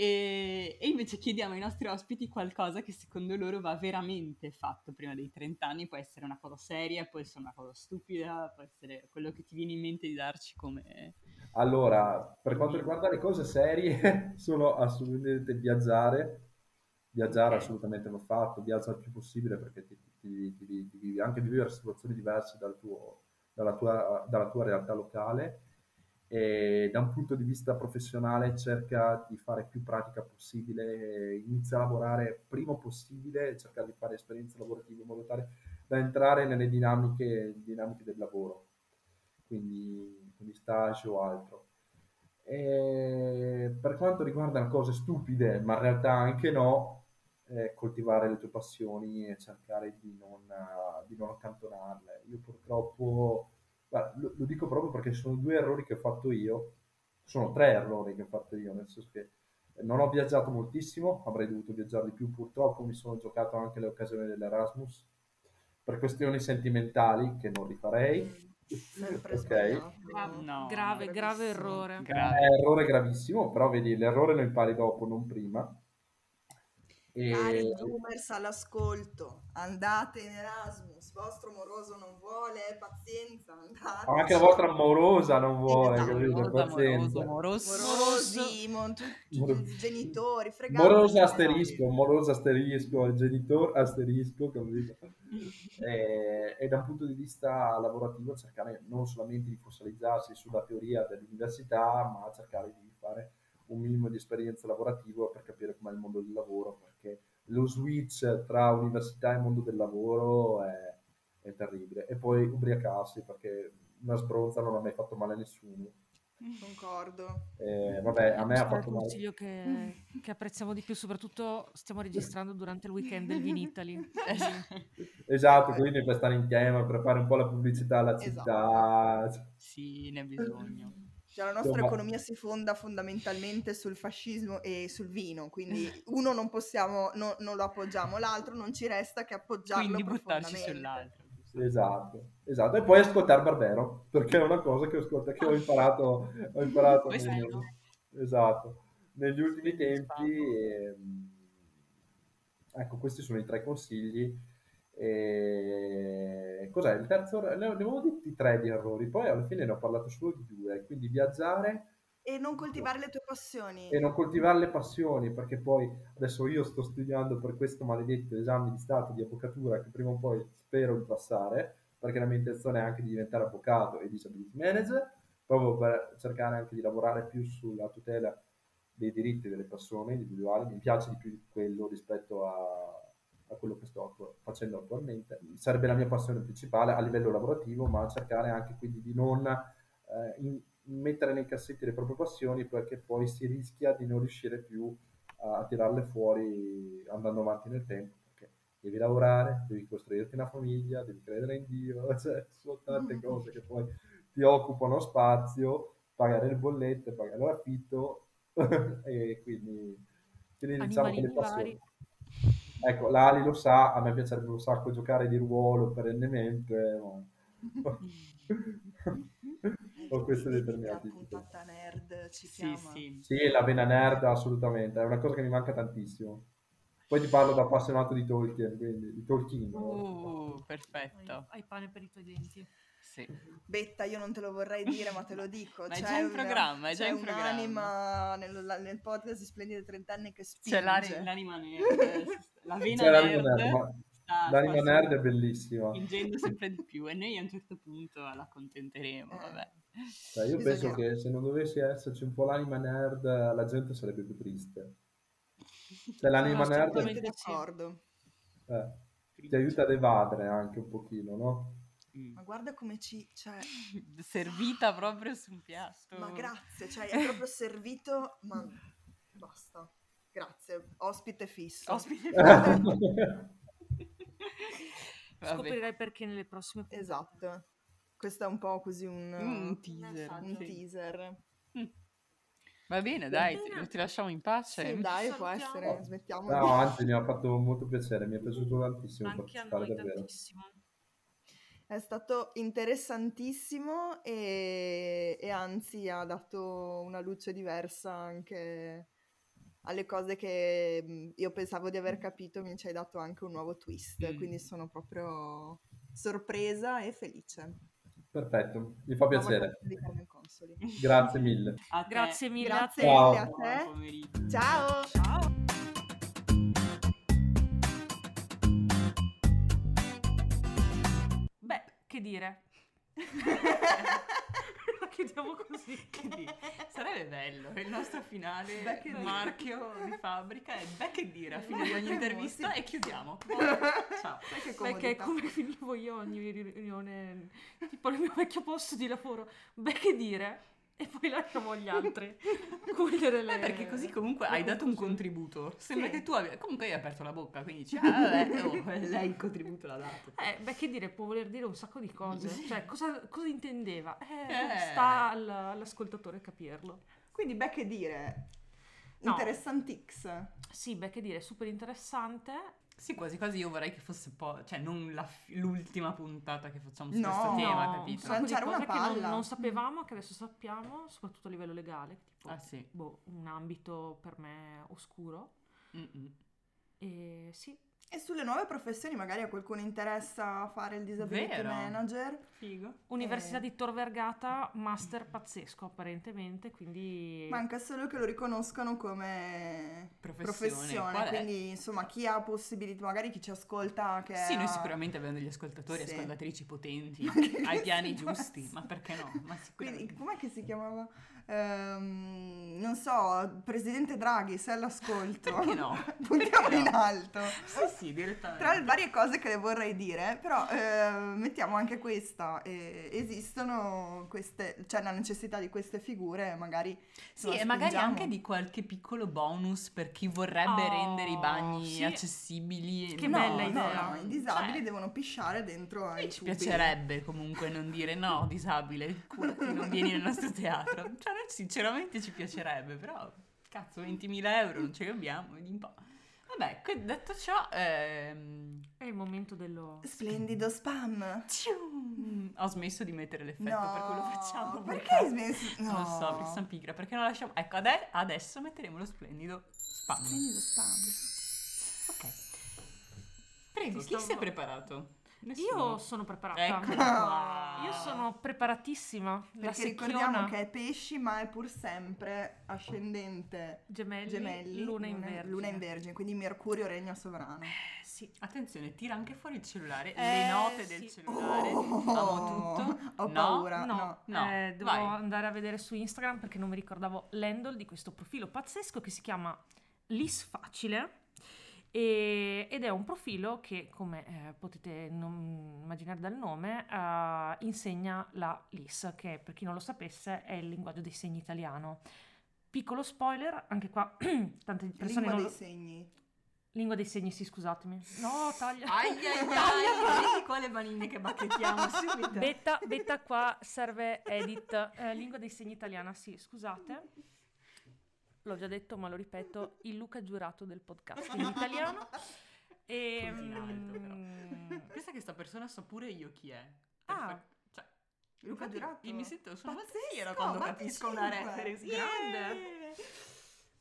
E, e, invece chiediamo ai nostri ospiti qualcosa che secondo loro va veramente fatto prima dei 30 anni, può essere una cosa seria, può essere una cosa stupida, può essere quello che ti viene in mente di darci come... Allora, per quanto riguarda le cose serie, sono assolutamente viaggiare, viaggiare assolutamente va fatto, viaggia il più possibile perché ti, ti, ti, ti anche vivere situazioni diverse dal tuo, dalla, tua, dalla tua realtà locale e da un punto di vista professionale cerca di fare più pratica possibile, inizia a lavorare prima possibile, cerca di fare esperienze lavorative in modo tale da entrare nelle dinamiche, dinamiche del lavoro. quindi, quindi stage o altro. E per quanto riguarda cose stupide, ma in realtà anche no, eh, coltivare le tue passioni e cercare di non, di non accantonarle. Io purtroppo, beh, lo, lo, dico proprio perché sono due errori che ho fatto io, sono tre errori che ho fatto io, nel senso che non ho viaggiato moltissimo, avrei dovuto viaggiare di più, purtroppo mi sono giocato anche le occasioni dell'Erasmus per questioni sentimentali che non rifarei. Sempre ok. No, grave, grave errore. Grave. È errore gravissimo, però vedi, l'errore lo impari dopo, non prima. E... Cari boomers all'ascolto, andate in Erasmus, vostro moroso non vuole, pazienza, andate. Anche la vostra amorosa non vuole, esatto, capito? Pazienza. Moroso, moroso. Morosi, tutti genitori, fregati. Moroso asterisco, moroso asterisco, il genitore asterisco, capito? e, e da un punto di vista lavorativo cercare non solamente di fossilizzarsi sulla teoria dell'università, ma cercare di fare un minimo di esperienza lavorativa per capire com'è il mondo del lavoro, perché lo switch tra università e mondo del lavoro è, è terribile. E poi ubriacarsi, perché una sbronza non ha mai fatto male a nessuno. Concordo. Eh, vabbè, a me ha fatto male. Il consiglio che, che, apprezziamo di più, soprattutto stiamo registrando durante il weekend del Vinitali. esatto, quindi per stare in tema, per fare un po' la pubblicità alla città. Esatto. Sì, ne ha bisogno. Cioè, la nostra Insomma. economia si fonda fondamentalmente sul fascismo e sul vino, quindi uno non possiamo, no, non lo appoggiamo, l'altro non ci resta che appoggiarlo quindi buttarci sull'altro. Esatto, esatto. E poi ascoltare Barbero, perché è una cosa che ho, ascoltato, che ho imparato, ho imparato negli, esatto, negli ultimi tempi. E, ehm, ecco, questi sono i tre consigli e... Cos'è il terzo? Ne avevo detti tre di errori, poi alla fine ne ho parlato solo di due, quindi viaggiare e non coltivare le tue passioni. E non coltivare le passioni, perché poi adesso io sto studiando per questo maledetto esame di Stato di avvocatura che prima o poi spero di passare, perché la mia intenzione è anche di diventare avvocato e disability manager, proprio per cercare anche di lavorare più sulla tutela dei diritti delle persone individuali. Mi piace di più quello rispetto a a quello che sto facendo attualmente. Sarebbe la mia passione principale a livello lavorativo, ma cercare anche quindi di non eh, in, mettere nei cassetti le proprie passioni perché poi si rischia di non riuscire più a, a tirarle fuori andando avanti nel tempo. Perché devi lavorare, devi costruirti una famiglia, devi credere in Dio, cioè, sono tante cose che poi ti occupano spazio, pagare le bollette, pagare l'affitto e quindi, quindi diciamo che le passioni. Ecco, l'Ali lo sa, a me piacerebbe un sacco giocare di ruolo perennemente, ma... ho queste determinate puntata nerd ci sì, sì. sì, la vena nerd assolutamente, è una cosa che mi manca tantissimo. Poi ti parlo da appassionato di Tolkien, quindi di Tolkien. Uh, perfetto. Hai pane per i tuoi denti. Sì. Betta, io non te lo vorrei dire, ma te lo dico. ma è già in programma, è già in programma. C'è un'anima nel, nel podcast di Splendide 30 anni che spinge. C'è l'anima nera. la vena C'è nerd, nerd sta, l'anima nerd è bellissima spingendo sempre di più e noi a un certo punto la accontenteremo eh. vabbè. Cioè, io penso che se non dovesse esserci un po' l'anima nerd la gente sarebbe più triste cioè l'anima Sono nerd è... d'accordo eh, ti aiuta ad evadere anche un pochino no? Mm. Ma guarda come ci... Cioè... Servita proprio su un piatto. Ma grazie, cioè è proprio servito, ma basta. Grazie, ospite fisso. Ospite fisso. Scoprirai perché nelle prossime puntate. Esatto. Questo è un po' così un, un teaser. Un teaser. Mm. Va bene, dai, ti, ti, lasciamo in pace. Sì, dai, può essere, smettiamo. No, anzi, mi ha fatto molto piacere, mi è piaciuto tantissimo Anche a noi davvero. tantissimo. È stato interessantissimo e, e anzi ha dato una luce diversa anche alle cose che mhmm, io pensavo di aver capito, mi ci hai dato anche un nuovo twist, mm. quindi sono proprio sorpresa e felice. Perfetto, mi fa piacere. Grazie mille. Grazie mille Grazie a te. Ciao. A te. Ciao. Ciao. Che dire? chiudiamo così. Che di- Sarebbe bello, il nostro finale Beh, che dire. marchio di fabbrica è beh che dire a fine di ogni intervista sì. e chiudiamo. Ciao. Perché come finivo io ogni riunione, tipo nel mio vecchio posto di lavoro. Beh, che dire? E poi lasciamo gli altri cogliere le... Eh, perché così comunque hai dato un contributo. Sembra Sì. che tu abbia... Comunque hai aperto la bocca, quindi dici, ah vabbè, oh, lei il contributo l'ha dato. Eh, beh, che dire, può voler dire un sacco di cose. Cioè, cosa, cosa intendeva? Eh, Eh. sta al- all'ascoltatore capirlo. Quindi, beh, che dire, No. interessantix. Sì, beh, che dire, super interessante. Sì, quasi quasi io vorrei che fosse poi, cioè non la l'ultima puntata che facciamo su No, questo tema, No, capito? Lanciare una cose che non, palla. non sapevamo, che adesso sappiamo, soprattutto a livello legale, tipo Ah sì. boh, un ambito per me oscuro. Mm-mm. E sì, E sulle nuove professioni magari a qualcuno interessa fare il disability Vero. manager. Figo. Università Eh. di Tor Vergata, master pazzesco apparentemente, quindi... Manca solo che lo riconoscano come Professione. professione. Quindi, insomma, chi ha possibilità, magari chi ci ascolta che Sì, noi ha- sicuramente abbiamo degli ascoltatori, Sì. ascoltatrici potenti, ai piani giusti, ma perché no? Ma Quindi, com'è che si chiamava? Ehm, non so, Presidente Draghi, se è all'ascolto. Perché no? Puntiamo Perché no? in alto. Sì, sì, direttamente. Tra le varie cose che le vorrei dire, però eh, mettiamo anche questa. Eh, esistono queste, c'è la necessità di queste figure, magari. Sì, e magari anche di qualche piccolo bonus per chi vorrebbe Oh, rendere i bagni sì. accessibili. Che No, bella no, idea. no, i disabili Cioè, devono pisciare dentro ai Ci tubi. piacerebbe comunque non dire no, disabile, curati, non vieni nel nostro teatro. Cioè, noi sinceramente ci piacerebbe, però cazzo, 20.000 euro non ce li abbiamo, vedi un po'. Vabbè, detto ciò, ehm, È il momento dello... Splendido spam. cium, ho smesso di mettere l'effetto No, per cui lo facciamo. Perché hai smesso? No. Non lo so, perché sono pigra, perché non lasciamo... Ecco, ade- adesso metteremo lo splendido spam. Splendido spam. Ok. Prego, Ti chi si è stavo- preparato? Io Nessuno. sono preparata. Eccola qua. Io sono preparatissima. La Perché ricordiamo che è pesci, ma è pur sempre ascendente gemelli, gemelli, luna in vergine. luna in vergine, quindi Mercurio regna sovrano. Eh, sì. Attenzione, tira anche fuori il cellulare, Eh, le note sì. del cellulare, Oh, amo tutto. ho No, paura. No, no. no, eh, devo vai. andare a vedere su Instagram perché non mi ricordavo l'handle di questo profilo pazzesco che si chiama Lis Facile e- ed è un profilo che, come eh, potete non- immaginare dal nome, eh, insegna la LIS, che per chi non lo sapesse è il linguaggio dei segni italiano. Piccolo spoiler, anche qua tante persone Lingua non dei lo- segni. Lingua dei segni, sì, scusatemi. No, taglia. Ai ai ai, vedi qua le manine che bacchettiamo subito. Betta, betta qua serve edit. Eh, lingua dei segni italiana, sì, scusate. L'ho già detto, ma lo ripeto, il Luca giurato del podcast in italiano. E, in alto, mm, Pensa che sta persona so pure io chi è. Ah. Perfetto. Cioè, Luca infatti Giurato? io mi sento, sono Pazzesco, fiera quando capisco una cinque. reference. Grande. Yeah!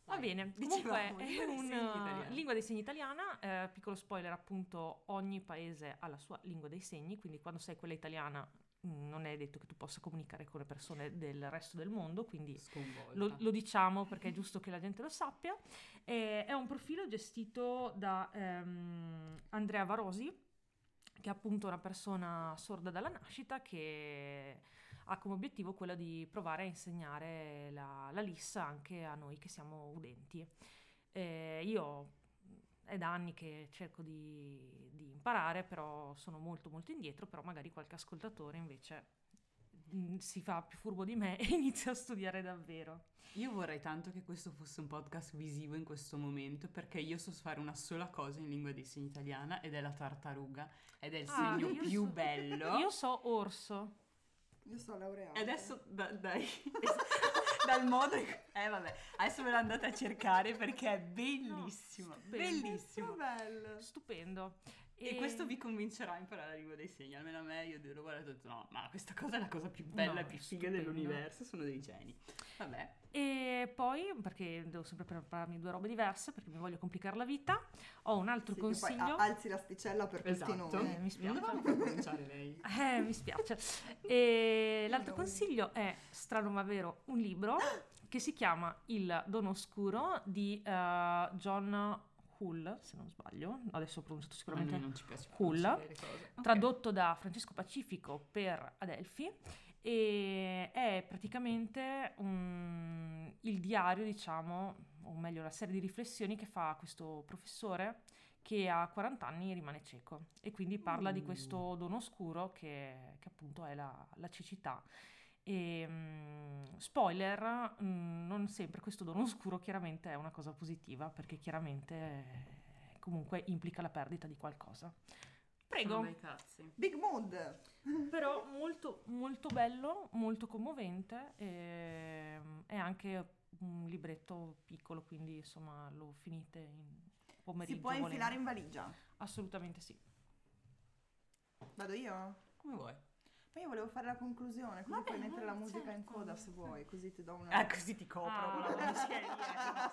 Va Vai, bene, dicevamo, comunque è lingua dei un segni italiana. lingua dei segni italiana, eh, piccolo spoiler appunto, ogni paese ha la sua lingua dei segni, quindi quando sei quella italiana non è detto che tu possa comunicare con le persone del resto del mondo, quindi lo, lo diciamo perché è giusto che la gente lo sappia. Eh, è un profilo gestito da ehm, Andrea Varosi, che è appunto una persona sorda dalla nascita che ha come obiettivo quello di provare a insegnare la, la LIS anche a noi che siamo udenti. Eh, io è da anni che cerco di, di imparare, però sono molto molto indietro, però magari qualche ascoltatore invece mm, si fa più furbo di me e inizia a studiare davvero. Io vorrei tanto che questo fosse un podcast visivo in questo momento perché io so fare una sola cosa in lingua dei segni italiana ed è la tartaruga ed è il Ah, segno più so- bello. Io so orso. Io sono laureata. E adesso da- dai, dal modo eh vabbè, adesso me lo andate a cercare perché è bellissimo, No, bellissimo. bello. Stupendo. E questo vi convincerà a imparare la lingua dei segni, almeno a me io l'ho guardato e ho detto no, ma questa cosa è la cosa più bella No, e più figa dell'universo, sono dei geni. Vabbè, E poi, perché devo sempre prepararmi due robe diverse, perché mi voglio complicare la vita, ho un altro Sì, che poi consiglio. a- alzi l'asticella per questi esatto. nomi. Eh, mi spiace. Non dovevamo cominciare lei. Eh, mi spiace. E l'altro No. consiglio è, strano ma vero, un libro che si chiama Il Dono Oscuro di eh, John Hull, se non sbaglio. Adesso ho pronunciato A sicuramente non Hull, tradotto da Francesco Pacifico per Adelphi e è praticamente un- il diario, diciamo, o meglio la serie di riflessioni che fa questo professore che a 40 anni rimane cieco e quindi parla di Mm. questo dono oscuro che, che appunto è la, la cecità. E, mm, spoiler, mm, non sempre questo dono oscuro chiaramente è una cosa positiva perché chiaramente eh, comunque implica la perdita di qualcosa. Prego. Sono dei cazzi. Big mood. Però molto, molto bello, molto commovente e è anche un libretto piccolo, quindi insomma lo finite in pomeriggio. Si può volendo. infilare in valigia. Assolutamente sì. Vado io? Come vuoi? Ma io volevo fare la conclusione, così Vabbè, puoi mettere la musica in certo. coda se vuoi, così ti do una... Ah, così ti copro Ah.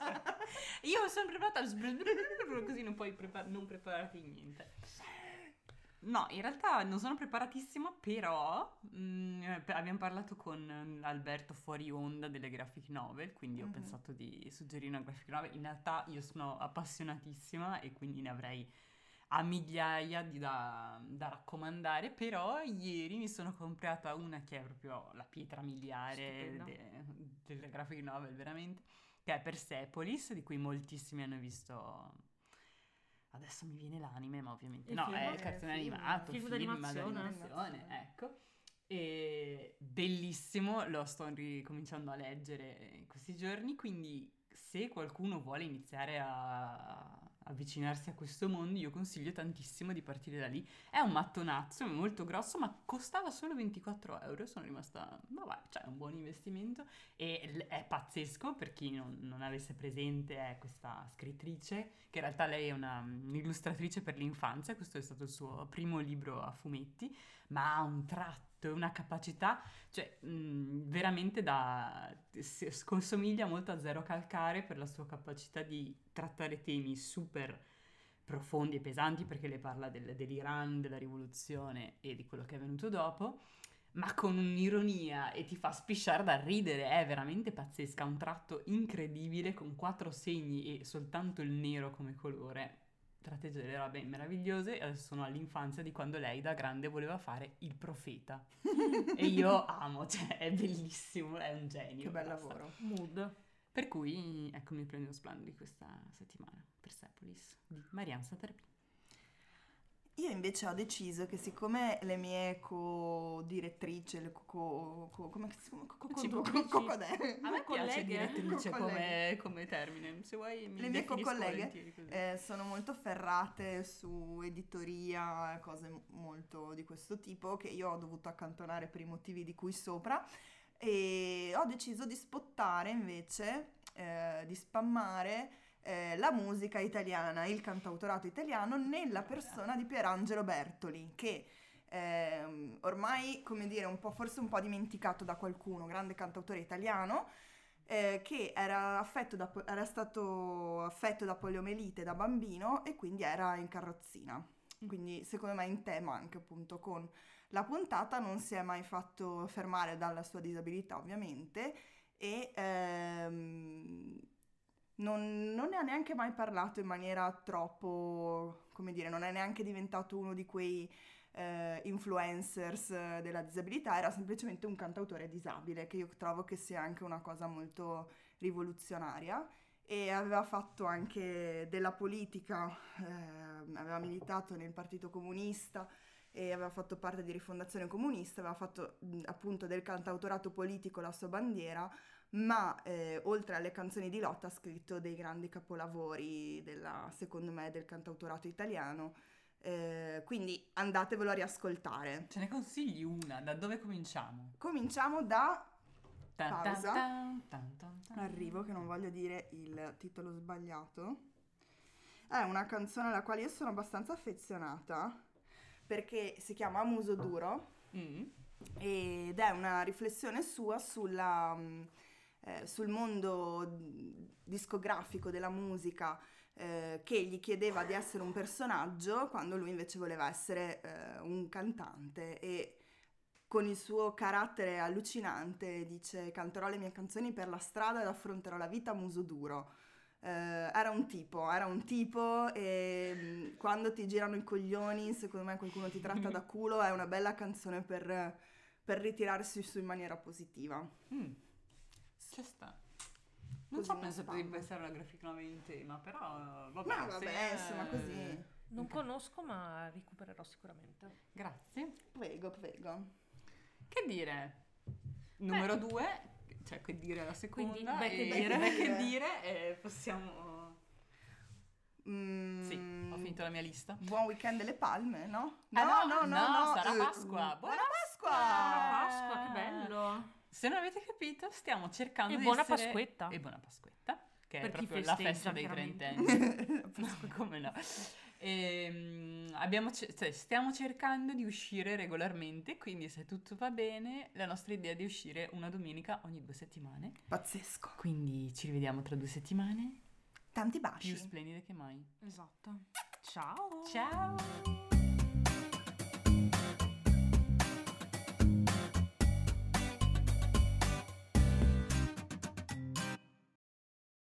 Io sono preparata così non puoi prepar- non prepararti niente. No, in realtà non sono preparatissima, però mm, eh, abbiamo parlato con Alberto fuori onda delle graphic novel, quindi ho Mhm. pensato di suggerire una graphic novel. In realtà io sono appassionatissima e quindi ne avrei a migliaia di da, da raccomandare, però ieri mi sono comprata una che è proprio la pietra miliare de- delle graphic novel, veramente, che è Persepolis, di cui moltissimi hanno visto... Adesso mi viene l'anime, ma ovviamente Il no, film, è il eh, cartone film. animato, Film film, d'animazione. d'animazione, ecco. E bellissimo, lo sto ricominciando a leggere in questi giorni, quindi se qualcuno vuole iniziare a avvicinarsi a questo mondo, io consiglio tantissimo di partire da lì. È un mattonazzo, è molto grosso, ma costava solo 24 euro. Sono rimasta, vabbè, cioè è un buon investimento. E è pazzesco per chi non, non avesse presente, è questa scrittrice, che in realtà lei è una, un'illustratrice per l'infanzia. Questo è stato il suo primo libro a fumetti, ma ha un tratto e una capacità, cioè mh, veramente da... si- consomiglia molto a Zero Calcare per la sua capacità di trattare temi super profondi e pesanti perché le parla del- dell'Iran, della rivoluzione e di quello che è venuto dopo, ma con un'ironia e ti fa spisciare da ridere, è veramente pazzesca, un tratto incredibile con quattro segni e soltanto il nero come colore. Tratteggia delle robe meravigliose e adesso sono all'infanzia di quando lei da grande voleva fare il profeta. e io amo, cioè è bellissimo, è un genio. Che bel basta. lavoro. Mood. Per cui ecco il mio premio splendid di questa settimana, Persepolis, di Marianne Saterpi. Io invece ho deciso che siccome le mie co-direttrici, le co- co- come si chiama? Cocodè. A me piace direttrice come, come termine, se vuoi mi Le mie co-colleghe eh, sono molto ferrate su editoria, cose molto di questo tipo che io ho dovuto accantonare per i motivi di cui sopra. E ho deciso di spottare invece, eh, di spammare eh, la musica italiana, il cantautorato italiano nella persona di Pierangelo Bertoli che ehm, ormai, come dire, un po', forse un po' dimenticato da qualcuno, grande cantautore italiano, eh, che era, affetto da, era stato affetto da poliomelite da bambino e quindi era in carrozzina. Quindi secondo me in tema anche appunto con la puntata non si è mai fatto fermare dalla sua disabilità ovviamente e ehm, non, non ne ha neanche mai parlato in maniera troppo, come dire, non è neanche diventato uno di quei eh, influencers eh, della disabilità, era semplicemente un cantautore disabile, che io trovo che sia anche una cosa molto rivoluzionaria. E aveva fatto anche della politica, eh, aveva militato nel Partito Comunista e aveva fatto parte di Rifondazione Comunista, aveva fatto appunto del cantautorato politico la sua bandiera, ma eh, oltre alle canzoni di lotta ha scritto dei grandi capolavori della, secondo me, del cantautorato italiano. Eh, quindi andatevelo a riascoltare. Ce ne consigli una, da dove cominciamo? Cominciamo da Pausa. tan, tan, tan, tan. Arrivo che non voglio dire il titolo sbagliato. È una canzone alla quale io sono abbastanza affezionata perché si chiama Muso Duro Mm. ed è una riflessione sua sulla, mm, eh, sul mondo discografico della musica eh, che gli chiedeva di essere un personaggio quando lui invece voleva essere eh, un cantante e con il suo carattere allucinante dice canterò le mie canzoni per la strada ed affronterò la vita a muso duro. Eh, era un tipo, era un tipo e mm, quando ti girano i coglioni, secondo me qualcuno ti tratta da culo, è una bella canzone per, per ritirarsi su in maniera positiva. Mm. Ci sta. Non Così so, ho una pensato spalla. di pensare alla graphic novel in tema, però vabbè. Ma vabbè, se- insomma, così. Non conosco, ma recupererò sicuramente. Grazie. Prego, prego. Che dire? Numero due, cioè che dire la seconda. Quindi, beh, che e- dire. beh, che dire, e possiamo... Mm, Sì, ho finito la mia lista. Buon weekend delle palme, no? Ah, no, no, sarà eh, Pasqua. Buona Pasqua! Buona Pasqua, che bello! Se non avete capito, stiamo cercando E di buona essere... Pasquetta. E buona Pasquetta, che Per è proprio la festa dei trentenni. Come no? Ehm, abbiamo ce- cioè, stiamo cercando di uscire regolarmente, quindi se tutto va bene, la nostra idea è di uscire una domenica ogni due settimane. Pazzesco. Quindi ci rivediamo tra due settimane, Tanti più baci. splendide che mai. Esatto. Ciao! Ciao!